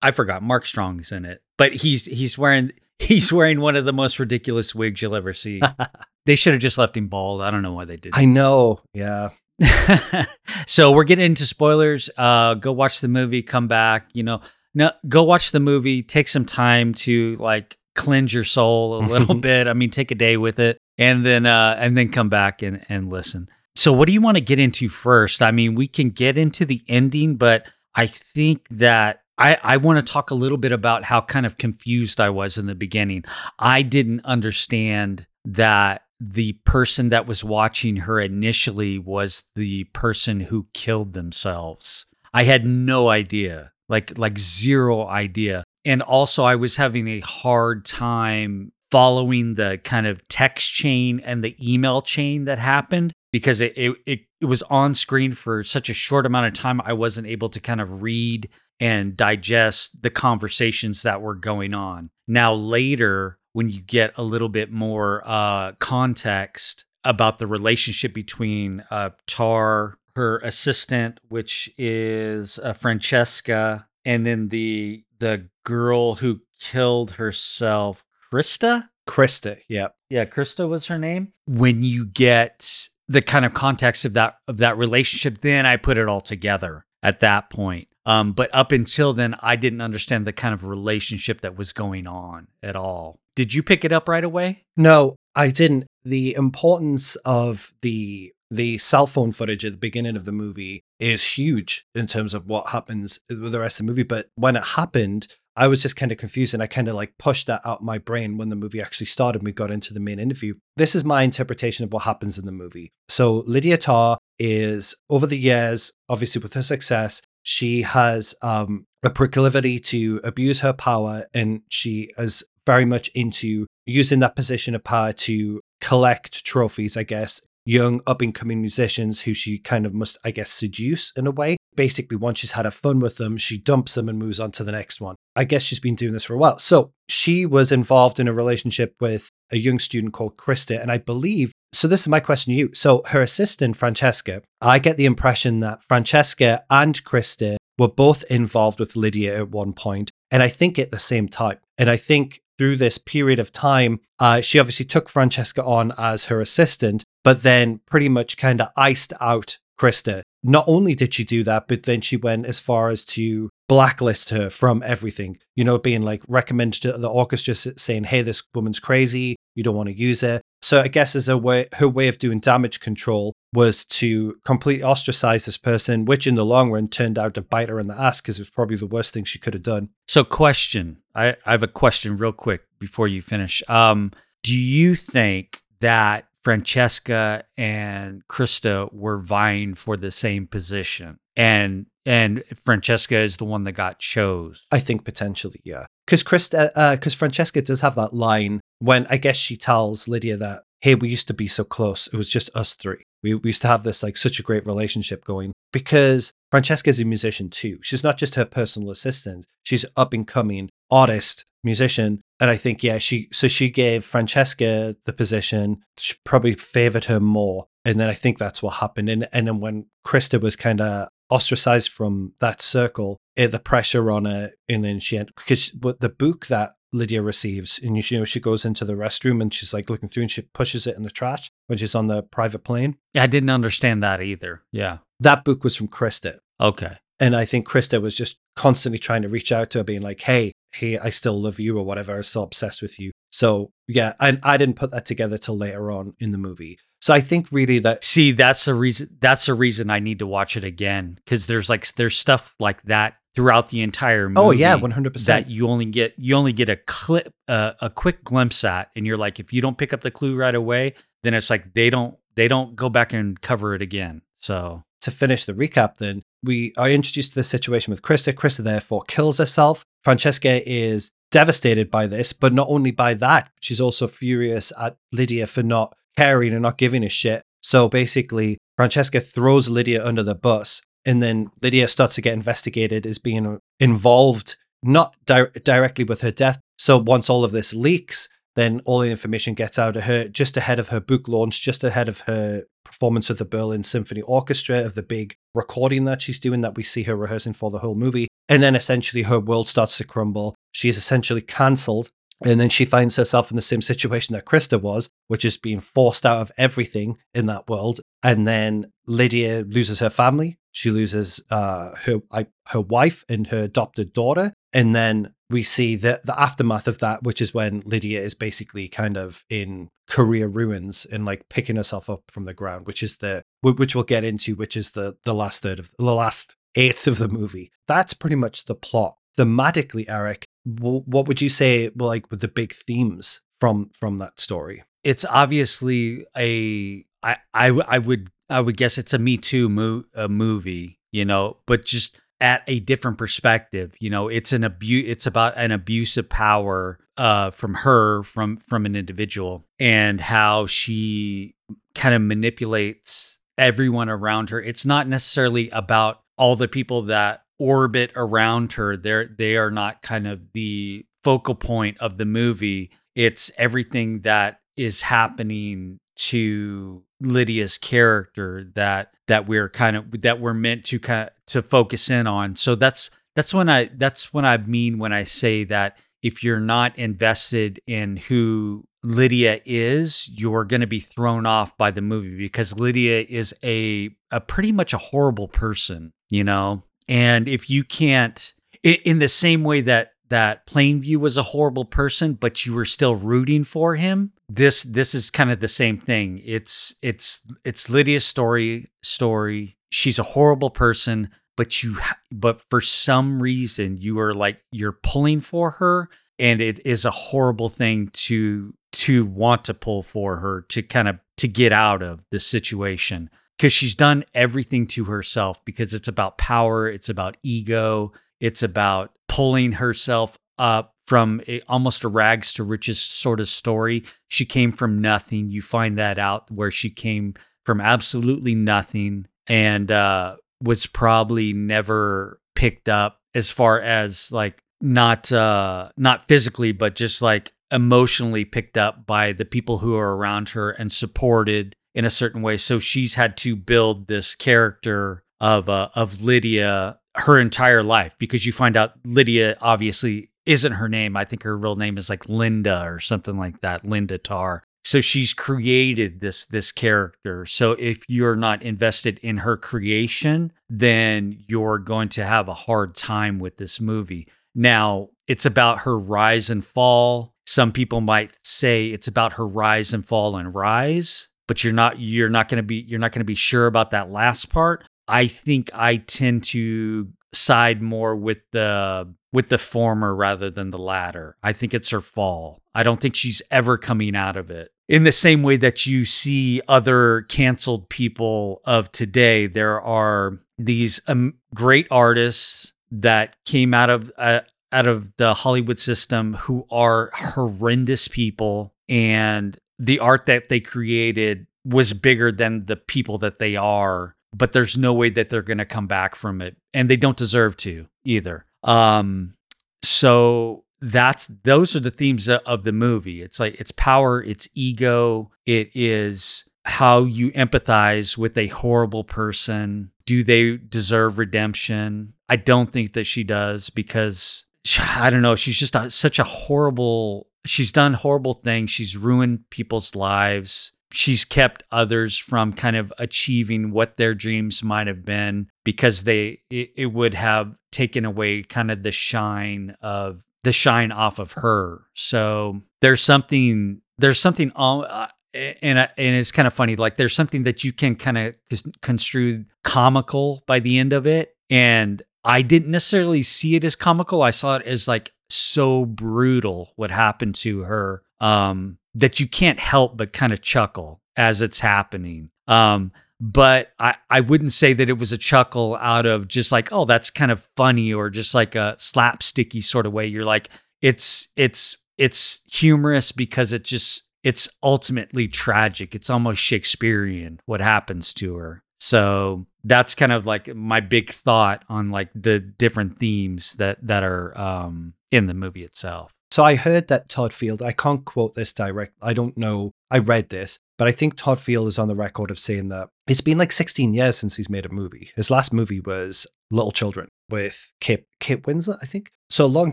I forgot Mark Strong's in it. But he's he's wearing <laughs> he's wearing one of the most ridiculous wigs you'll ever see. <laughs> they should have just left him bald. I don't know why they did. I know. Yeah. <laughs> so we're getting into spoilers. Uh go watch the movie, come back, you know. No, go watch the movie, take some time to like cleanse your soul a little bit. I mean, take a day with it and then uh and then come back and and listen. So what do you want to get into first? I mean, we can get into the ending, but I think that I, I want to talk a little bit about how kind of confused I was in the beginning. I didn't understand that the person that was watching her initially was the person who killed themselves. I had no idea, like like zero idea. And also I was having a hard time following the kind of text chain and the email chain that happened because it, it it it was on screen for such a short amount of time I wasn't able to kind of read and digest the conversations that were going on. Now later when you get a little bit more uh context about the relationship between uh Tar her assistant which is uh, Francesca and then the the girl who killed herself Krista Krista. Yeah. yeah, Krista was her name. When you get the kind of context of that of that relationship, then I put it all together at that point. Um, but up until then, I didn't understand the kind of relationship that was going on at all. Did you pick it up right away? No, I didn't. the importance of the the cell phone footage at the beginning of the movie is huge in terms of what happens with the rest of the movie. But when it happened, I was just kind of confused and I kind of like pushed that out of my brain when the movie actually started and we got into the main interview. This is my interpretation of what happens in the movie. So Lydia Tar is over the years, obviously with her success, she has um, a proclivity to abuse her power and she is very much into using that position of power to collect trophies, I guess, young up and coming musicians who she kind of must, I guess, seduce in a way. Basically, once she's had a fun with them, she dumps them and moves on to the next one. I guess she's been doing this for a while. So she was involved in a relationship with a young student called Krista. And I believe, so this is my question to you. So her assistant, Francesca, I get the impression that Francesca and Krista were both involved with Lydia at one point, and I think at the same time. And I think through this period of time, uh, she obviously took Francesca on as her assistant, but then pretty much kind of iced out Krista. Not only did she do that, but then she went as far as to blacklist her from everything, you know, being like recommended to the orchestra saying, hey, this woman's crazy, you don't want to use her. So I guess as a way, her way of doing damage control was to completely ostracize this person, which in the long run turned out to bite her in the ass because it was probably the worst thing she could have done. So, question I, I have a question real quick before you finish. Um, do you think that Francesca and Krista were vying for the same position? And and Francesca is the one that got chose. I think potentially, yeah. Because Krista, because uh, Francesca does have that line when I guess she tells Lydia that, "Hey, we used to be so close. It was just us three. We, we used to have this like such a great relationship going." Because Francesca is a musician too. She's not just her personal assistant. She's up and coming artist, musician, and I think yeah, she so she gave Francesca the position. She probably favored her more, and then I think that's what happened. And and then when Krista was kind of ostracized from that circle, it, eh, the pressure on her, and then she had because the book that Lydia receives, and you know she goes into the restroom and she's like looking through and she pushes it in the trash when she's on the private plane. Yeah, I didn't understand that either. Yeah, that book was from Krista. Okay, and I think Krista was just constantly trying to reach out to her, being like, "Hey, hey, I still love you," or whatever. I'm still obsessed with you. So yeah, and I didn't put that together till later on in the movie. So I think really that see that's the reason that's the reason I need to watch it again because there's like there's stuff like that throughout the entire movie. Oh yeah, one hundred percent. That you only get you only get a clip uh, a quick glimpse at, and you're like, if you don't pick up the clue right away, then it's like they don't they don't go back and cover it again. So to finish the recap, then we are introduced to the situation with Krista. Krista therefore kills herself. Francesca is devastated by this, but not only by that, she's also furious at Lydia for not caring and not giving a shit. So basically, Francesca throws Lydia under the bus, and then Lydia starts to get investigated as being involved not di- directly with her death. So once all of this leaks, then all the information gets out of her just ahead of her book launch, just ahead of her performance with the Berlin Symphony Orchestra, of the big recording that she's doing that we see her rehearsing for the whole movie. And then essentially her world starts to crumble. She is essentially cancelled and then she finds herself in the same situation that Krista was, which is being forced out of everything in that world. And then Lydia loses her family. She loses uh, her her wife and her adopted daughter. And then we see the, the aftermath of that, which is when Lydia is basically kind of in career ruins and like picking herself up from the ground, which is the which we'll get into, which is the the last third of the last eighth of the movie. That's pretty much the plot. Thematically, Eric, what would you say like with the big themes from from that story? It's obviously a i i, I would i would guess it's a me too mo- a movie you know but just at a different perspective you know it's an abuse it's about an abuse of power uh from her from from an individual and how she kind of manipulates everyone around her. It's not necessarily about all the people that orbit around her. They're they are not kind of the focal point of the movie. It's everything that is happening to Lydia's character that that we're kind of that we're meant to kind of to focus in on. So that's that's when I that's when I mean when I say that if you're not invested in who Lydia is, you're going to be thrown off by the movie because Lydia is a a pretty much a horrible person, you know. And if you can't, in the same way that that Plainview was a horrible person, but you were still rooting for him this this is kind of the same thing. It's it's it's Lydia's story story. She's a horrible person, but you but for some reason you are like you're pulling for her and it is a horrible thing to to want to pull for her to kind of to get out of the situation because she's done everything to herself because it's about power, it's about ego, it's about pulling herself up from a, almost a rags to riches sort of story. She came from nothing. You find that out where she came from absolutely nothing and uh, was probably never picked up as far as like not uh not physically but just like emotionally picked up by the people who are around her and supported in a certain way. So she's had to build this character of uh, of Lydia her entire life because you find out Lydia obviously isn't her name. I think her real name is like Linda or something like that, Linda Tar. So she's created this this character. So if you're not invested in her creation, then you're going to have a hard time with this movie. Now, it's about her rise and fall. Some people might say it's about her rise and fall and rise, but you're not you're not going to be you're not going to be sure about that last part. I think I tend to side more with the with the former rather than the latter. I think it's her fall. I don't think she's ever coming out of it. In the same way that you see other canceled people of today, there are these um, great artists that came out of uh, out of the Hollywood system who are horrendous people and the art that they created was bigger than the people that they are but there's no way that they're going to come back from it and they don't deserve to either. Um so that's those are the themes of the movie. It's like it's power it's ego it is how you empathize with a horrible person. Do they deserve redemption? I don't think that she does because <sighs> i don't know she's just a, such a horrible she's done horrible things. She's ruined people's lives. She's kept others from kind of achieving what their dreams might have been because they it, it, would have taken away kind of the shine of the shine off of her. So there's something there's something uh, and and it's kind of funny like there's something that you can kind of construe comical by the end of it. And I didn't necessarily see it as comical. I saw it as like so brutal what happened to her um that you can't help but kind of chuckle as it's happening. Um, but I, I wouldn't say that it was a chuckle out of just like, oh, that's kind of funny or just like a slapsticky sort of way. You're like, it's it's it's humorous because it just it's ultimately tragic. It's almost Shakespearean what happens to her. So that's kind of like my big thought on like the different themes that that are um, in the movie itself. So I heard that Todd Field, I can't quote this direct, I don't know, I read this, but I think Todd Field is on the record of saying that it's been like 16 years since he's made a movie. His last movie was Little Children with Kip, Kip Winslet, I think. So a long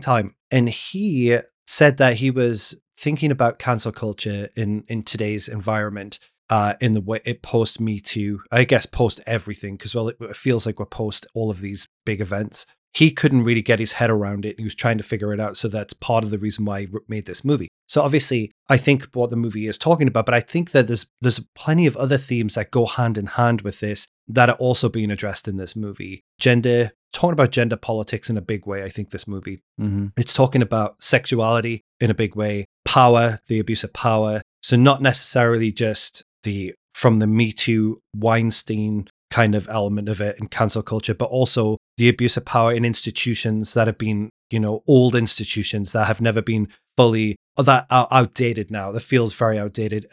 time. And he said that he was thinking about cancel culture in, in today's environment uh, in the way it post Me Too, I guess post everything, because well, it, it, feels like we're post all of these big events he couldn't really get his head around it. He was trying to figure it out. So that's part of the reason why he made this movie. So obviously, I think what the movie is talking about, but I think that there's there's plenty of other themes that go hand in hand with this that are also being addressed in this movie. Gender, talking about gender politics in a big way. I think this movie mm-hmm. it's talking about sexuality in a big way, power, the abuse of power. So not necessarily just the from the Me Too Weinstein kind of element of it in cancel culture, but also the abuse of power in institutions that have been, you know, old institutions that have never been fully that are outdated now. That feels very outdated.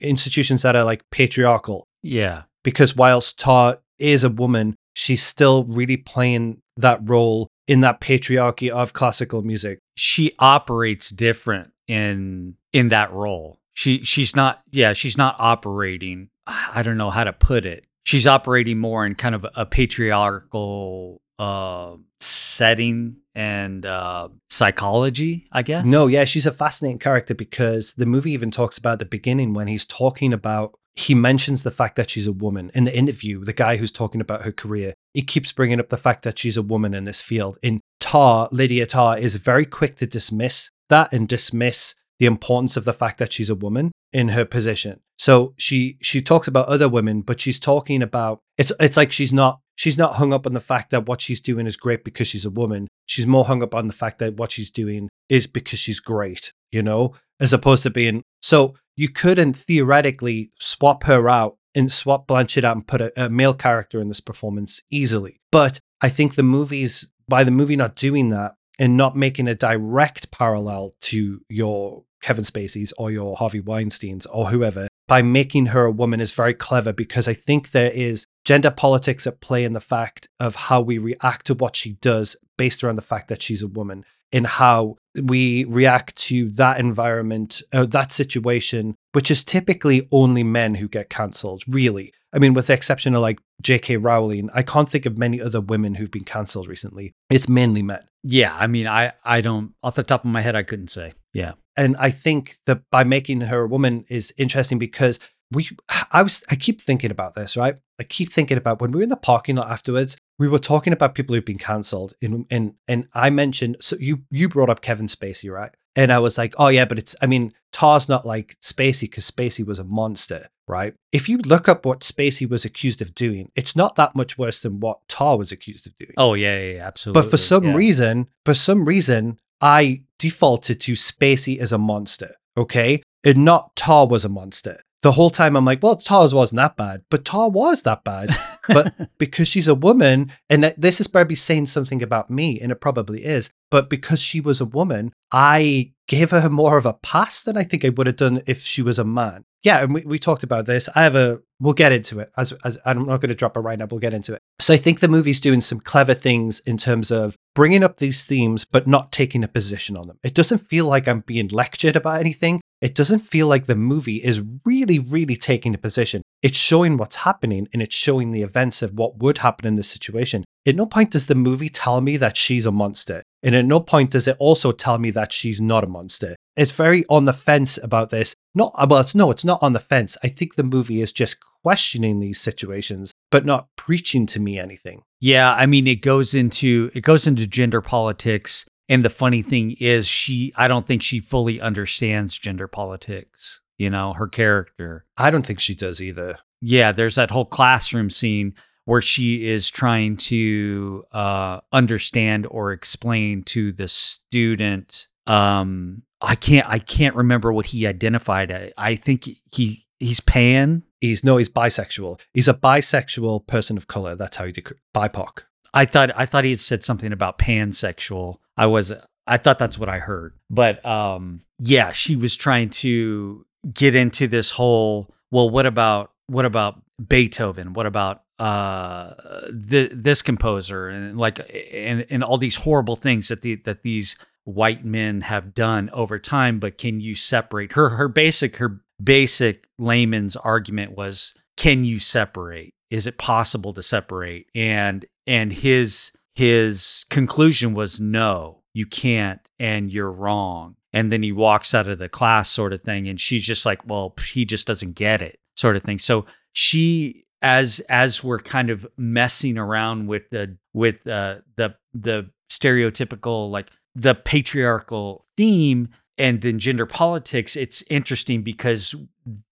Institutions that are like patriarchal. Yeah. Because whilst Tar is a woman, she's still really playing that role in that patriarchy of classical music. She operates different in in that role. She she's not yeah, she's not operating I don't know how to put it she's operating more in kind of a patriarchal uh, setting and uh, psychology, I guess. No, yeah, she's a fascinating character because the movie even talks about the beginning when he's talking about. He mentions the fact that she's a woman in the interview. The guy who's talking about her career, he keeps bringing up the fact that she's a woman in this field. In Tar, Lydia Tar is very quick to dismiss that and dismiss the importance of the fact that she's a woman in her position. So she she talks about other women, but she's talking about it's it's like she's not she's not hung up on the fact that what she's doing is great because she's a woman. She's more hung up on the fact that what she's doing is because she's great, you know, as opposed to being so you couldn't theoretically swap her out and swap Blanchett out and put a, a male character in this performance easily. But I think the movies by the movie not doing that and not making a direct parallel to your Kevin Spacey's or your Harvey Weinstein's or whoever by making her a woman is very clever because I think there is gender politics at play in the fact of how we react to what she does based around the fact that she's a woman and how we react to that environment, uh, that situation, which is typically only men who get cancelled, really. I mean, with the exception of like J.K. Rowling, I can't think of many other women who've been cancelled recently. It's mainly men. Yeah, I mean, I I don't off the top of my head, I couldn't say. Yeah, and I think that by making her a woman is interesting because we I was I keep thinking about this, right? I keep thinking about when we were in the parking lot afterwards, we were talking about people who've been cancelled. And and and I mentioned so you you brought up Kevin Spacey, right? And I was like, oh yeah, but it's I mean, Tar's not like Spacey because Spacey was a monster, right? If you look up what Spacey was accused of doing, it's not that much worse than what Tar was accused of doing. Oh yeah, yeah, yeah absolutely. But for some yeah. reason, for some reason, I defaulted to Spacey as a monster, okay? And not Tar was a monster. The whole time I'm like, well, Tar's wasn't that bad, but Tar was that bad. But <laughs> because she's a woman, and this is probably saying something about me, and it probably is, but because she was a woman, I gave her more of a pass than I think I would have done if she was a man. Yeah, and we, we talked about this. I have a we'll get into it as, as I'm not going to drop it right now. We'll get into it. So I think the movie's doing some clever things in terms of bringing up these themes, but not taking a position on them. It doesn't feel like I'm being lectured about anything. It doesn't feel like the movie is really, really taking a position. It's showing what's happening and it's showing the events of what would happen in this situation. At no point does the movie tell me that she's a monster. And at no point does it also tell me that she's not a monster. It's very on the fence about this. Not uh, well, it's no, it's not on the fence. I think the movie is just questioning these situations, but not preaching to me anything. Yeah, I mean it goes into it goes into gender politics. And the funny thing is she I don't think she fully understands gender politics, you know, her character. I don't think she does either. Yeah, there's that whole classroom scene where she is trying to uh, understand or explain to the student um, I can't I can't remember what he identified. I, I think he he's pan. He's no, he's bisexual. He's a bisexual person of color. That's how he dec- BIPOC. I thought I thought he said something about pansexual. I was I thought that's what I heard. But um yeah, she was trying to get into this whole well what about what about Beethoven? What about uh the, this composer and like and and all these horrible things that the that these white men have done over time but can you separate? Her her basic her basic layman's argument was can you separate? Is it possible to separate? And and his his conclusion was no you can't and you're wrong. And then he walks out of the class sort of thing and she's just like well he just doesn't get it sort of thing. So she as as we're kind of messing around with the with uh, the the stereotypical like the patriarchal theme and then gender politics, it's interesting because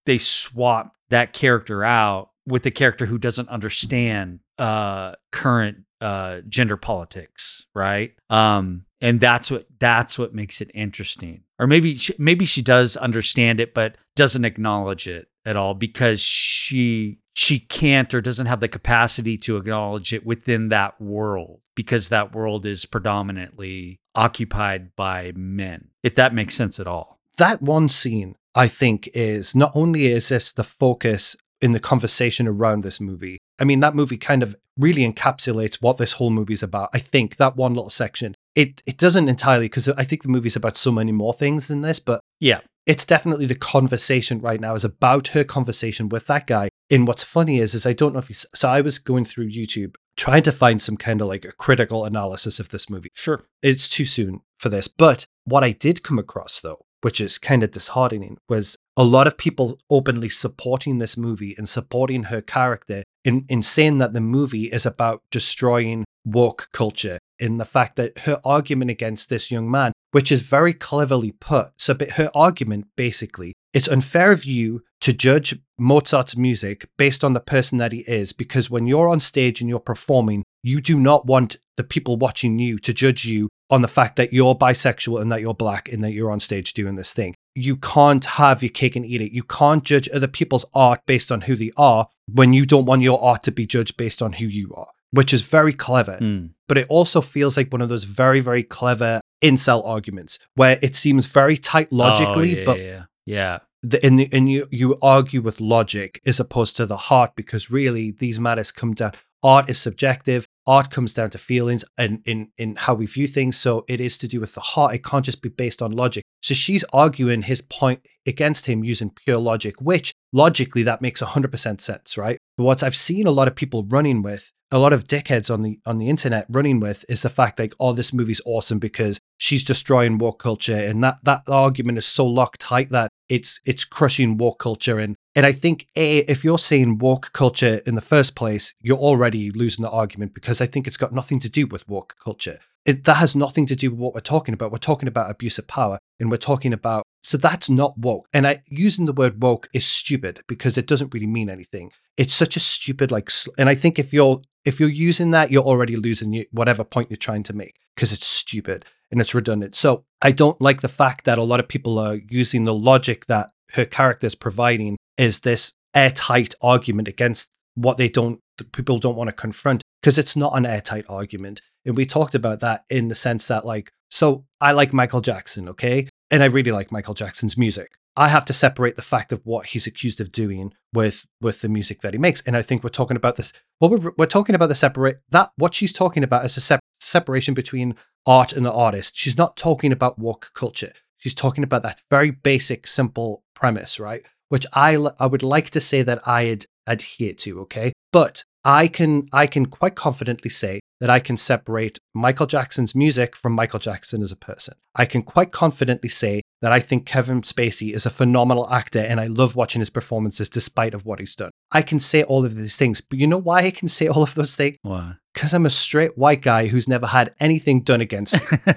they swap that character out with the character who doesn't understand uh, current uh, gender politics, right? Um, and that's what that's what makes it interesting. Or maybe she, maybe she does understand it, but doesn't acknowledge it at all because she she can't or doesn't have the capacity to acknowledge it within that world because that world is predominantly occupied by men, if that makes sense at all. That one scene, I think, is not only is this the focus in the conversation around this movie. I mean, that movie kind of really encapsulates what this whole movie is about. I think that one little section. It it doesn't entirely because I think the movie's about so many more things than this, but yeah, it's definitely the conversation right now is about her conversation with that guy. And what's funny is, is I don't know if he's so I was going through YouTube trying to find some kind of like a critical analysis of this movie. Sure. It's too soon for this. But what I did come across though which is kind of disheartening, was a lot of people openly supporting this movie and supporting her character in, in saying that the movie is about destroying woke culture in the fact that her argument against this young man, which is very cleverly put. So, her argument basically, it's unfair of you to judge Mozart's music based on the person that he is, because when you're on stage and you're performing, you do not want the people watching you to judge you on the fact that you're bisexual and that you're black and that you're on stage doing this thing. You can't have your cake and eat it. You can't judge other people's art based on who they are when you don't want your art to be judged based on who you are which is very clever. Mm. But it also feels like one of those very, very clever incel arguments where it seems very tight logically, Oh, yeah, but yeah, yeah. the, in the, and you you argue with logic as opposed to the heart because really these matters come down. Art is subjective. Art comes down to feelings and in in how we view things. So it is to do with the heart. It can't just be based on logic. So she's arguing his point against him using pure logic, which logically that makes 100% sense, right? But what I've seen a lot of people running with, a lot of dickheads on the on the internet running with is the fact like, oh, this movie's awesome because she's destroying woke culture, and that that argument is so locked tight that it's it's crushing woke culture. And and I think a if you're saying woke culture in the first place, you're already losing the argument because I think it's got nothing to do with woke culture. It, that has nothing to do with what we're talking about. We're talking about abuse of power, and we're talking about so that's not woke. And I using the word woke is stupid because it doesn't really mean anything. It's such a stupid like, and I think if you're if you're using that, you're already losing whatever point you're trying to make because it's stupid and it's redundant. So I don't like the fact that a lot of people are using the logic that her character is providing is this airtight argument against what they don't people don't want to confront because it's not an airtight argument. And we talked about that in the sense that like so I like Michael Jackson, okay? And I really like Michael Jackson's music. I have to separate the fact of what he's accused of doing with with the music that he makes. And I think we're talking about this. Well, we're, we're talking about the separate that what she's talking about is a sep- separation between art and the artist. She's not talking about woke culture. She's talking about that very basic, simple premise, right? Which I I would like to say that I ad- adhere to. Okay, but I can I can quite confidently say that I can separate Michael Jackson's music from Michael Jackson as a person. I can quite confidently say that I think Kevin Spacey is a phenomenal actor and I love watching his performances despite of what he's done. I can say all of these things, but you know why I can say all of those things? Why? Because I'm a straight white guy who's never had anything done against me. <laughs>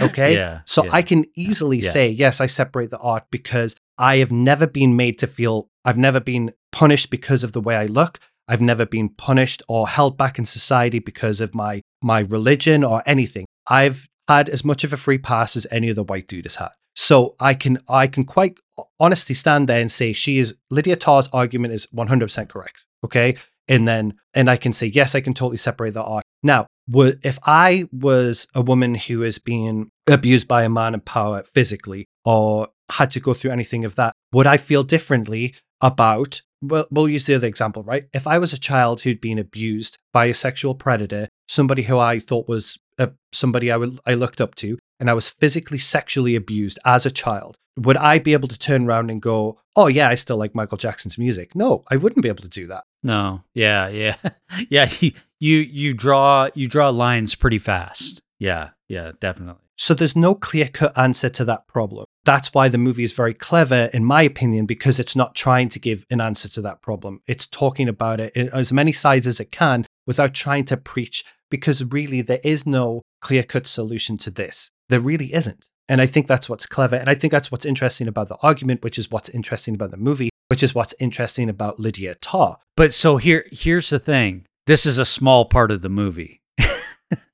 Okay. Yeah, So yeah. I can easily Yeah. say, yes, I separate the art because I have never been made to feel, I've never been punished because of the way I look. I've never been punished or held back in society because of my my religion or anything. I've had as much of a free pass as any other white dude has had. So I can I can quite honestly stand there and say she is Lydia Tar's argument is 100% correct. Okay. And then, and I can say, yes, I can totally separate the art. Now, if I was a woman who is being abused by a man in power physically or had to go through anything of that, would I feel differently about? Well, we'll use the other example, right? If I was a child who'd been abused by a sexual predator, somebody who I thought was uh, somebody I would I looked up to, and I was physically sexually abused as a child, would I be able to turn around and go, "Oh yeah, I still like Michael Jackson's music"? No, I wouldn't be able to do that. No. Yeah. Yeah. <laughs> yeah. You you draw you draw lines pretty fast. Yeah. Yeah. Definitely. So there's no clear cut answer to that problem. That's why the movie is very clever, in my opinion, because it's not trying to give an answer to that problem. It's talking about it as many sides as it can without trying to preach, because really there is no clear cut solution to this. There really isn't. And I think that's what's clever. And I think that's what's interesting about the argument, which is what's interesting about the movie, which is what's interesting about Lydia Tar. But so here here's the thing. This is a small part of the movie. <laughs>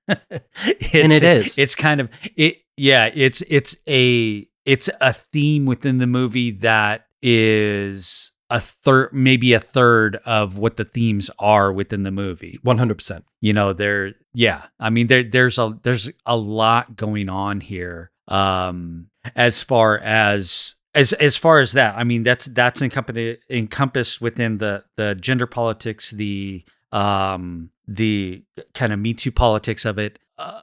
<laughs> And it is. It's kind of it yeah, it's it's a it's a theme within the movie that is a third maybe a third of what the themes are within the movie. 100%. you know there yeah i mean there there's a there's a lot going on here um as far as as as far as that i mean that's that's encompassed encompassed within the the gender politics the um the kind of me too politics of it uh,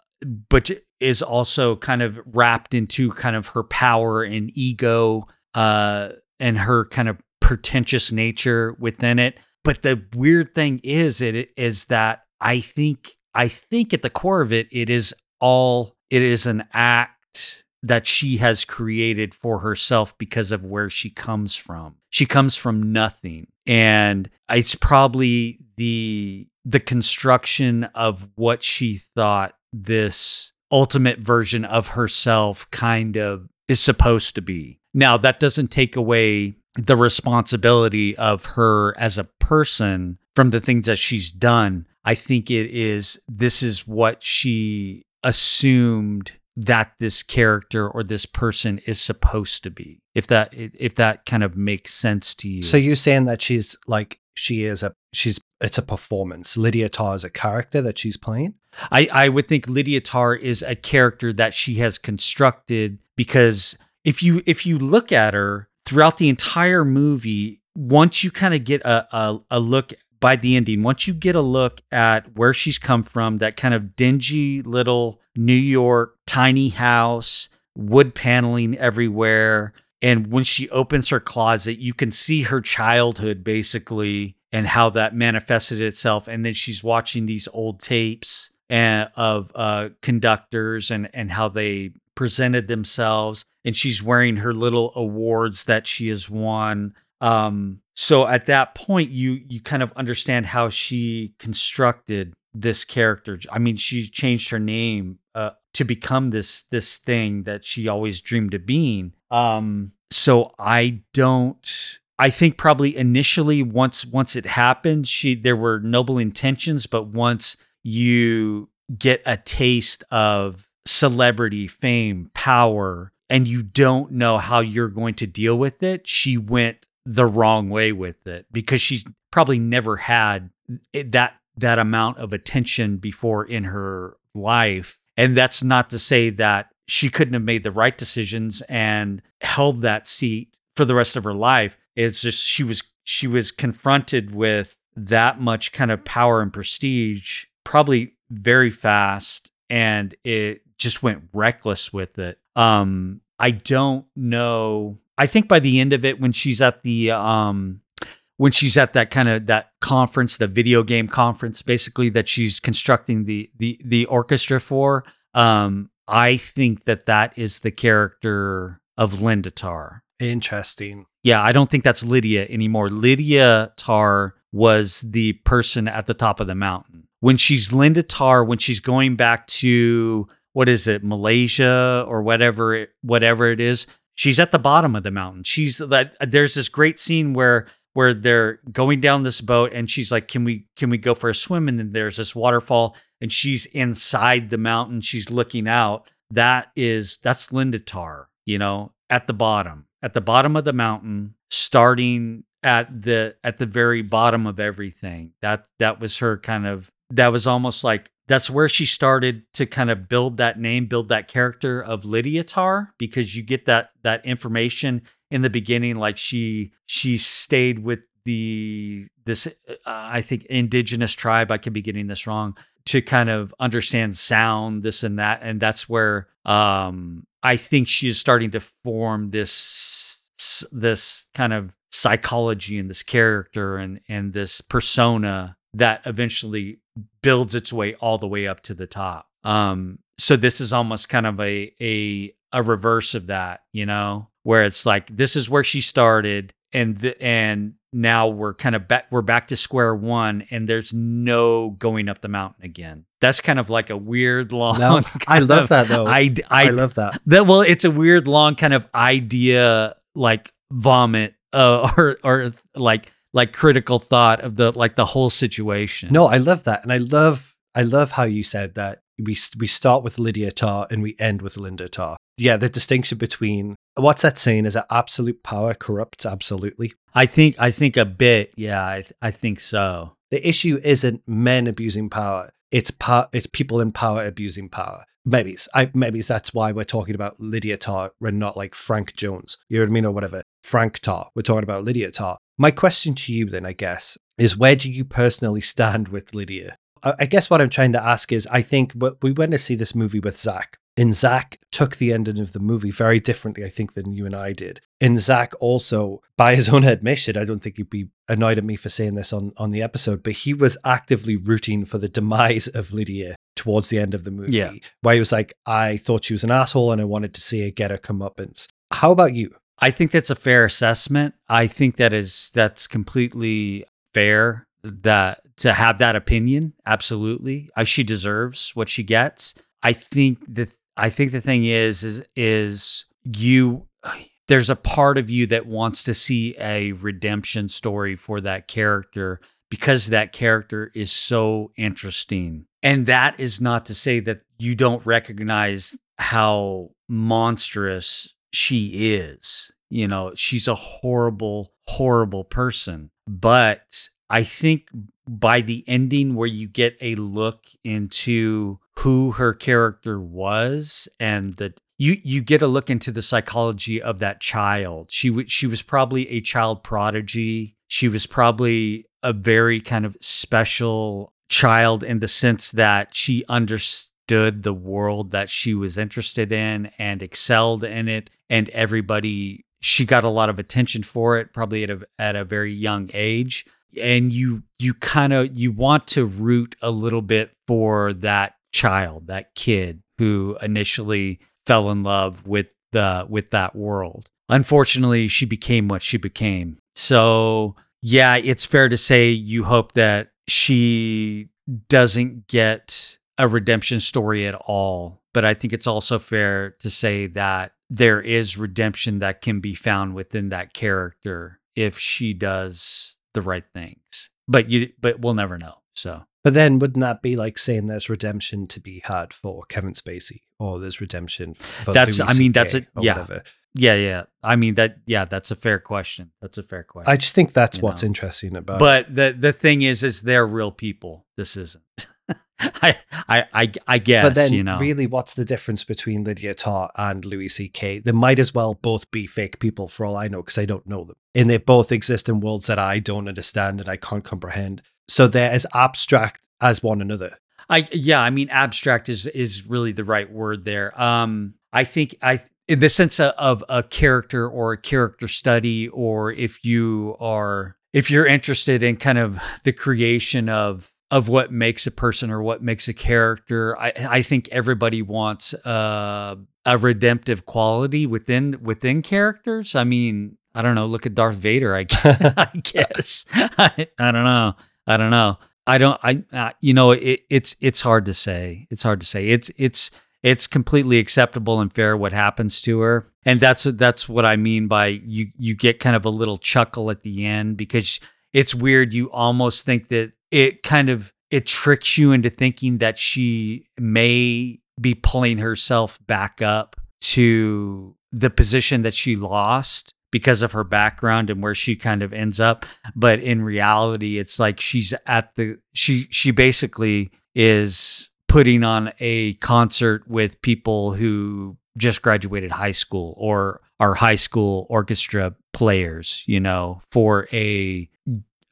but is also kind of wrapped into kind of her power and ego uh and her kind of pretentious nature within it but the weird thing is it is that i think i think at the core of it it is all it is an act that she has created for herself because of where she comes from. She comes from nothing. And it's probably the the construction of what she thought this ultimate version of herself kind of is supposed to be. Now, that doesn't take away the responsibility of her as a person from the things that she's done. I think it is this is what she assumed that this character or this person is supposed to be. If that if that kind of makes sense to you. So you're saying that she's like she is a she's it's a performance. Lydia Tar is a character that she's playing. I I would think Lydia Tar is a character that she has constructed because if you if you look at her throughout the entire movie, once you kind of get a, a a look by the ending, once you get a look at where she's come from, that kind of dingy little New York tiny house, wood paneling everywhere. And when she opens her closet, you can see her childhood basically and how that manifested itself. And then she's watching these old tapes and, of uh, conductors and, and how they presented themselves. And she's wearing her little awards that she has won. Um, so at that point, you you kind of understand how she constructed this character. I mean, she changed her name uh, to become this this thing that she always dreamed of being. Um, so I don't. I think probably initially once once it happened, she there were noble intentions, but once you get a taste of celebrity, fame, power, and you don't know how you're going to deal with it, she went the wrong way with it because she's probably never had that that amount of attention before in her life. And that's not to say that she couldn't have made the right decisions and held that seat for the rest of her life. It's just she was she was confronted with that much kind of power and prestige probably very fast and it just went reckless with it. Um I don't know. I think by the end of it when she's at the um when she's at that kind of that conference, the video game conference, basically that she's constructing the the the orchestra for. Um, I think that that is the character of Linda Tar. Interesting. Yeah, I don't think that's Lydia anymore. Lydia Tar was the person at the top of the mountain. When she's Linda Tar, when she's going back to what is it, Malaysia or whatever it, whatever it is, she's at the bottom of the mountain. She's that there's this great scene where where they're going down this boat and she's like can we can we go for a swim and then there's this waterfall and she's inside the mountain she's looking out that is that's linda tar you know at the bottom at the bottom of the mountain starting at the at the very bottom of everything. That that was her kind of that was almost like that's where she started to kind of build that name build that character of lydia tar because you get that that information in the beginning like she she stayed with the this uh, i think indigenous tribe i could be getting this wrong to kind of understand sound this and that and that's where um i think she is starting to form this this kind of psychology and this character and and this persona that eventually builds its way all the way up to the top. Um so this is almost kind of a a a reverse of that you know where it's like this is where she started and and now we're kind of back we're back to square one and there's no going up the mountain again. That's kind of like a weird long no, <laughs> i love of, that though. I, I, I love that. that well it's a weird long kind of idea like vomit uh, <laughs> or or like like critical thought of the like the whole situation. No i love that. And i love i love how you said that we we start with lydia tar and we end with linda tar yeah, the distinction between what's that saying? Is that absolute power corrupts absolutely? I think I think a bit. Yeah, I I think so. The issue isn't men abusing power. It's pa- It's people in power abusing power. Maybe it's, I maybe it's, that's why we're talking about Lydia Tar and not like Frank Jones. You know what I mean, or whatever. Frank Tar. We're talking about Lydia Tar. My question to you then, I guess, is where do you personally stand with Lydia? I guess what I'm trying to ask is, I think we went to see this movie with Zach, and Zach took the ending of the movie very differently, I think, than you and I did. And Zach also, by his own admission, I don't think he'd be annoyed at me for saying this on, on the episode, but he was actively rooting for the demise of Lydia towards the end of the movie. Yeah. Where he was like, I thought she was an asshole and I wanted to see her get her comeuppance. How about you? I think that's a fair assessment. I think that is that's completely fair that to have that opinion. Absolutely, I, she deserves what she gets. I think that I think the thing is is is you. <sighs> There's a part of you that wants to see a redemption story for that character because that character is so interesting. And that is not to say that you don't recognize how monstrous she is. You know, she's a horrible, horrible person. But I think by the ending, where you get a look into who her character was and that you you get a look into the psychology of that child. She w- she was probably a child prodigy. She was probably a very kind of special child in the sense that she understood the world that she was interested in and excelled in it and everybody she got a lot of attention for it probably at a at a very young age and you you kind of you want to root a little bit for that child that kid who initially fell in love with the with that world. Unfortunately she became what she became. So yeah it's fair to say you hope that she doesn't get a redemption story at all. But i think it's also fair to say that there is redemption that can be found within that character if she does the right things. But you but we'll never know so But then wouldn't that be like saying there's redemption to be had for Kevin Spacey or there's redemption for That's- Louis I mean, that's a- yeah. whatever? yeah yeah i mean that yeah that's a fair question that's a fair question I just think that's what's know. interesting about it. but the the thing is is they're real people this isn't <laughs> I, I i i guess But then, you know really, what's the difference between Lydia Tar and Louis C.K.? They might as well both be fake people for all I know, because I don't know them. And they both exist in worlds that I don't understand and I can't comprehend. So they're as abstract as one another. I yeah, I mean abstract is is really the right word there. Um I think I in the sense of, of a character or a character study or if you are if you're interested in kind of the creation of of what makes a person or what makes a character, I I think everybody wants uh, a redemptive quality within within characters. I mean, I don't know, look at Darth Vader, I, gu- <laughs> I guess. <laughs> I, I don't know. I don't know. I don't. I. Uh, you know, it, it's it's hard to say. It's hard to say. It's it's it's completely acceptable and fair what happens to her, and that's that's what I mean by you. You get kind of a little chuckle at the end because it's weird. You almost think that it kind of it tricks you into thinking that she may be pulling herself back up to the position that she lost because of her background and where she kind of ends up. But in reality it's like she's at the she she basically is putting on a concert with people who just graduated high school or are high school orchestra players you know for a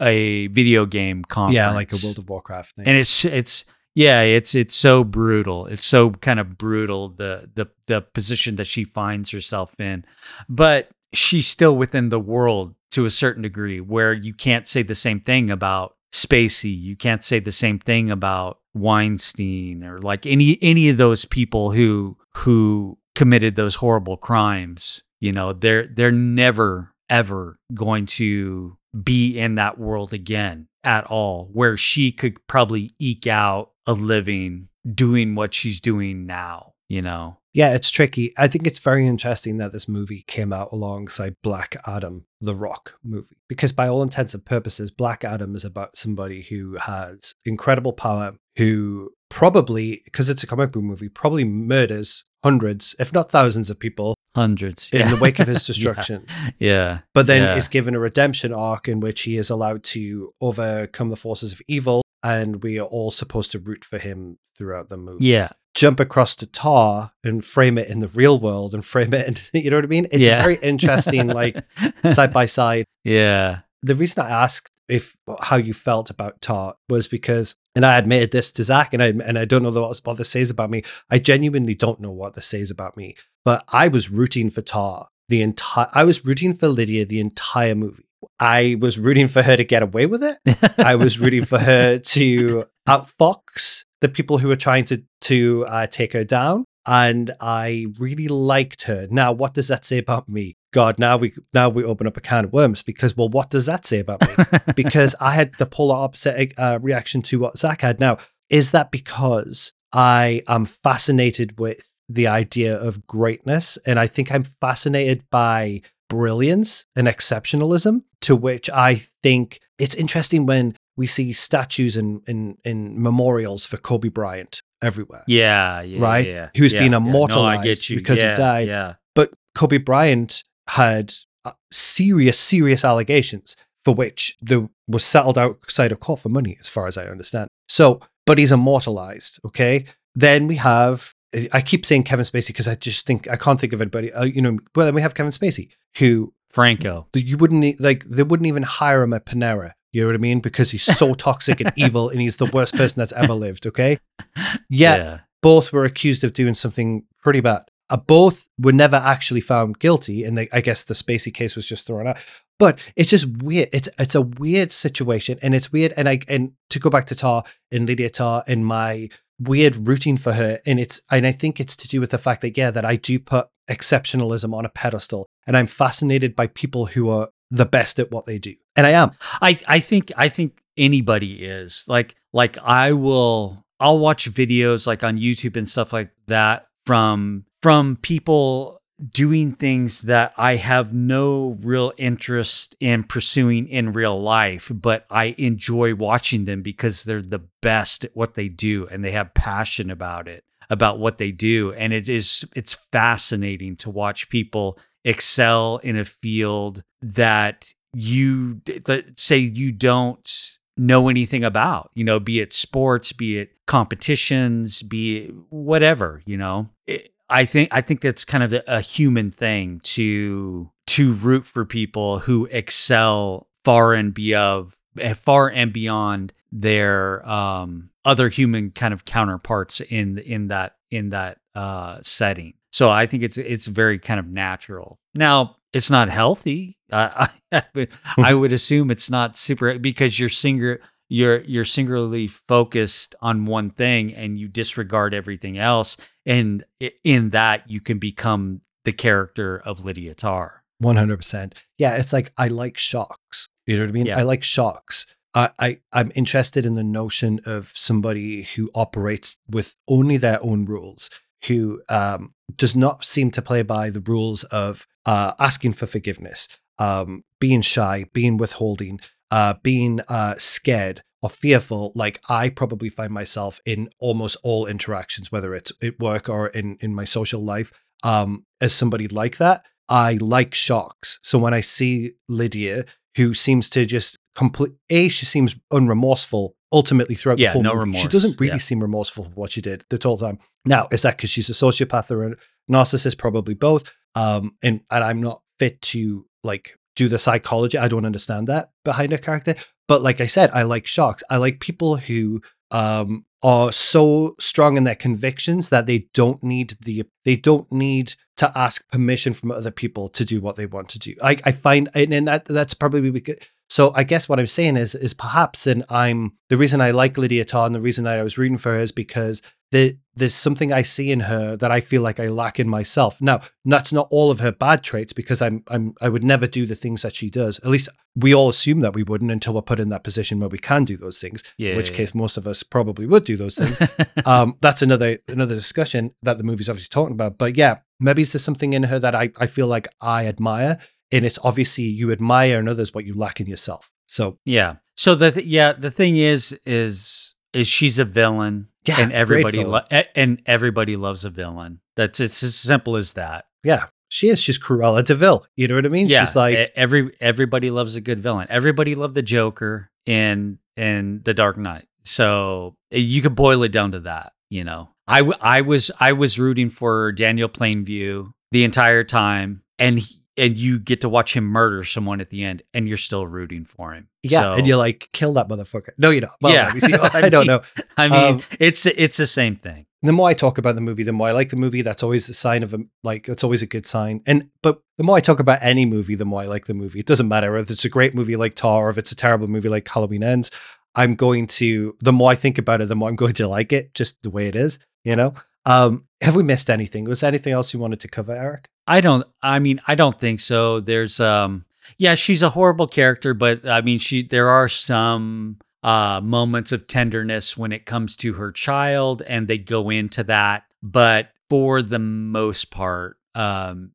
a video game conference. Yeah, like a World of Warcraft thing. and it's it's yeah it's it's so brutal. It's so kind of brutal the the the position that she finds herself in. But she's still within the world to a certain degree where you can't say the same thing about Spacey. You can't say the same thing about Weinstein or like any any of those people who who committed those horrible crimes you know? They're they're never ever going to be in that world again at all where she could probably eke out a living doing what she's doing now you know Yeah, it's tricky. I think it's very interesting that this movie came out alongside Black Adam, the Rock movie, because by all intents and purposes, Black Adam is about somebody who has incredible power, who probably, because it's a comic book movie, probably murders hundreds, if not thousands of people hundreds in yeah. the wake of his <laughs> Yeah. destruction. yeah But then Yeah. is given a redemption arc in which he is allowed to overcome the forces of evil, and we are all supposed to root for him throughout the movie yeah jump across to Tar and frame it in the real world and frame it in, <laughs> you know what I mean? It's yeah. very interesting, like side by side. <laughs> yeah The reason I asked if how you felt about Tar was because, and I admitted this to Zach, and I and I don't know what, what this says about me. I genuinely don't know what this says about me, but I was rooting for Tar the entire. I was rooting for Lydia the entire movie. I was rooting for her to get away with it. I was rooting for her to outfox the people who are trying to to uh, take her down, and I really liked her. Now, what does that say about me? God, now we now we open up a can of worms because well, what does that say about me? <laughs> because I had the polar opposite uh, reaction to what Zach had. Now, is that because I am fascinated with the idea of greatness, and I think I'm fascinated by brilliance and exceptionalism, to which I think it's interesting when we see statues and in, in, in, memorials for Kobe Bryant everywhere. Yeah, yeah right. Yeah, Who's yeah, been immortalized no, because he died. Yeah. But Kobe Bryant had uh, serious, serious allegations for which there was settled outside of court for money, as far as I understand. So, but he's immortalized. Okay. Then we have. I keep saying Kevin Spacey because I just think I can't think of anybody. Uh, you know, well, then we have Kevin Spacey, who Franco. You wouldn't like. They wouldn't even hire him at Panera. You know what I mean? Because he's so <laughs> toxic and evil, and he's the worst person that's ever lived. Okay. <laughs> Yet yeah. both were accused of doing something pretty bad. Uh, both were never actually found guilty, and they, I guess the Spacey case was just thrown out. But it's just weird. It's it's a weird situation, and it's weird. And I and to go back to Tar and Lydia Tar and my weird rooting for her, and it's and I think it's to do with the fact that yeah, that I do put exceptionalism on a pedestal, and I'm fascinated by people who are the best at what they do, and I am. I I think I think anybody is like like I will I'll watch videos like on YouTube and stuff like that from from people doing things that I have no real interest in pursuing in real life, but I enjoy watching them because they're the best at what they do and they have passion about it, about what they do. And it is it's fascinating to watch people excel in a field that you that say you don't know anything about, you know, be it sports, be it competitions, be it whatever, you know. It, I think I think that's kind of a human thing to to root for people who excel far and beyond far and beyond their um, other human kind of counterparts in in that in that uh, setting. So I think it's it's very kind of natural. Now it's not healthy. Uh, <laughs> I, would, I <laughs> would assume it's not super because you're singer you're you're singularly focused on one thing and you disregard everything else and in that you can become the character of Lydia Tar. 100%. Yeah, it's like I like shocks. You know what I mean? Yeah. I like shocks. I, I I'm interested in the notion of somebody who operates with only their own rules, who um, does not seem to play by the rules of uh, asking for forgiveness, um, being shy, being withholding, uh, being uh, scared or fearful, like I probably find myself in almost all interactions, whether it's at work or in, in my social life, um, as somebody like that. I like shocks. So when I see Lydia, who seems to just complete, A, she seems unremorseful ultimately throughout yeah, the whole no movie. remorse. She doesn't really yeah. seem remorseful for what she did the whole time. Now, is that because she's a sociopath or a narcissist? Probably both. Um, and, and I'm not fit to like do the psychology. I don't understand that behind a character. But like I said, I like shocks. I like people who um, are so strong in their convictions that they don't need the they don't need to ask permission from other people to do what they want to do. I, I find and, and that that's probably because so I guess what I'm saying is is perhaps and I'm the reason I like Lydia Tar and the reason that I was reading for her is because the, there's something I see in her that I feel like I lack in myself. Now, that's not all of her bad traits because I'm I'm I would never do the things that she does. At least we all assume that we wouldn't until we're put in that position where we can do those things. Yeah, in which yeah, case most of us probably would do those things. <laughs> um, that's another another discussion that the movie's obviously talking about. But yeah, maybe there's something in her that I, I feel like I admire. And it's obviously you admire in others what you lack in yourself. So yeah. So the th- yeah the thing is is is she's a villain yeah, and everybody lo- and everybody loves a villain. That's it's as simple as that. yeah, she is. She's Cruella de Vil. You know what I mean? yeah, She's like every everybody loves a good villain. Everybody loved the Joker in in The Dark Knight. So eh, you could boil it down to that. You know, I w- I was I was rooting for Daniel Plainview the entire time, and he, and you get to watch him murder someone at the end, and you're still rooting for him. Yeah, So- and you're like, kill that motherfucker. No, you don't. Well, Yeah. see. <laughs> <laughs> I don't know. I mean, Um, it's it's the same thing. The more I talk about the movie, the more I like the movie. That's always a sign of a like. It's always a good sign. And but the more I talk about any movie, the more I like the movie. It doesn't matter if it's a great movie like Tar or if it's a terrible movie like Halloween Ends. I'm going to, the more I think about it, the more I'm going to like it, just the way it is, you know? Um, have we missed anything? Was there anything else you wanted to cover, Eric? I don't, I mean, I don't think so. There's, um, yeah, she's a horrible character, but I mean, she, there are some, uh, moments of tenderness when it comes to her child, and they go into that. But for the most part, um,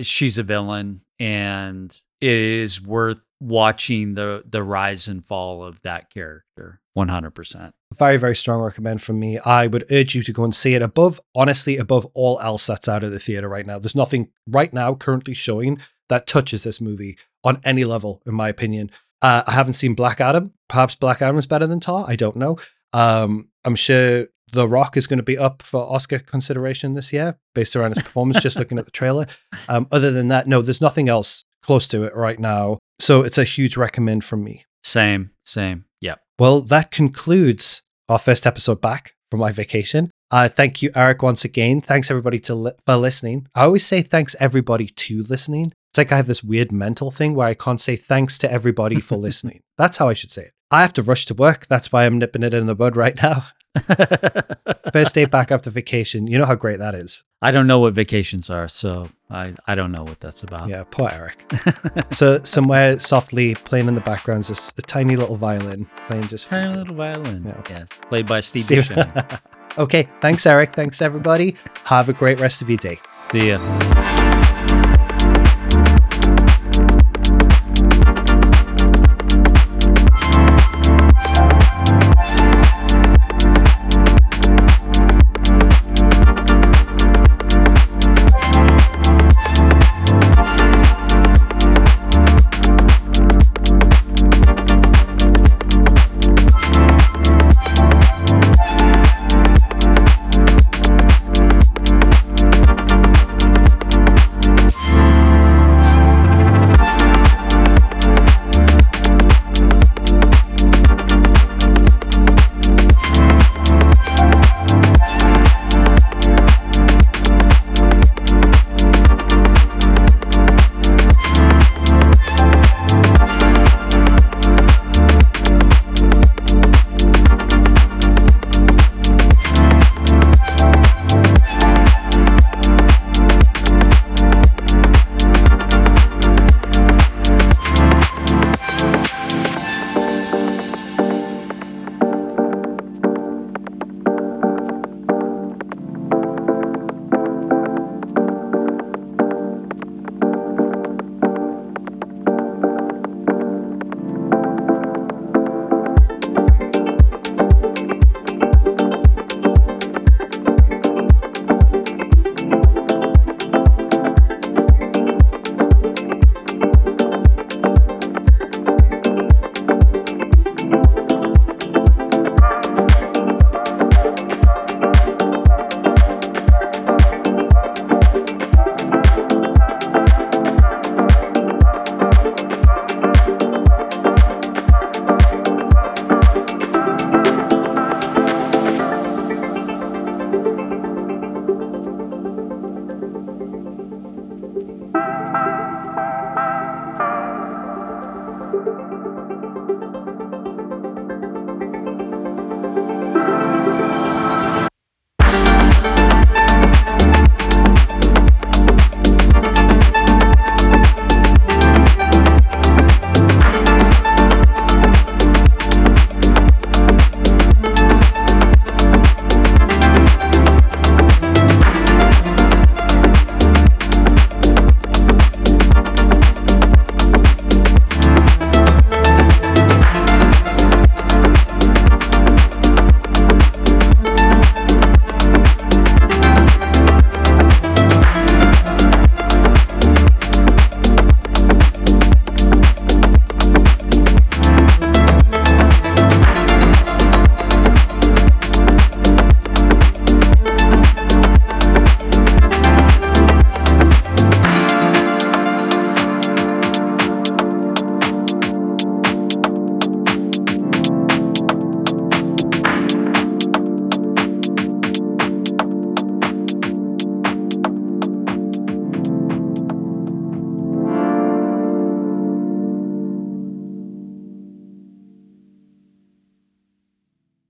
she's a villain, and it is worth watching the the rise and fall of that character 100% very very strong recommend from me. I would urge you to go and see it above honestly above all else that's out of the theater right now. There's nothing right now currently showing that touches this movie on any level in my opinion. Uh, i haven't seen black adam. Perhaps black adam is better than tar. I don't know. Um, i'm sure the Rock is going to be up for Oscar consideration this year based around his performance, just looking at the trailer. <laughs> Um, other than that, no, there's nothing else close to it right now. So it's a huge recommend from me. Same, same. Yeah. Well, that concludes our first episode back from my vacation. Uh, thank you, Eric, once again. Thanks everybody to li- for listening. I always say thanks everybody to listening. It's like I have this weird mental thing where I can't say thanks to everybody for <laughs> listening. That's how I should say it. I have to rush to work. That's why I'm nipping it in the bud right now. <laughs> <laughs> First day back after vacation. You know how great that is. I don't know what vacations are, so I, I don't know what that's about. Yeah, poor Eric. <laughs> so somewhere softly playing in the background is a, a tiny little violin playing just tiny little violin. Yeah. Yes, played by Steve, Steve. <laughs> okay, thanks Eric. Thanks everybody. Have a great rest of your day. See ya.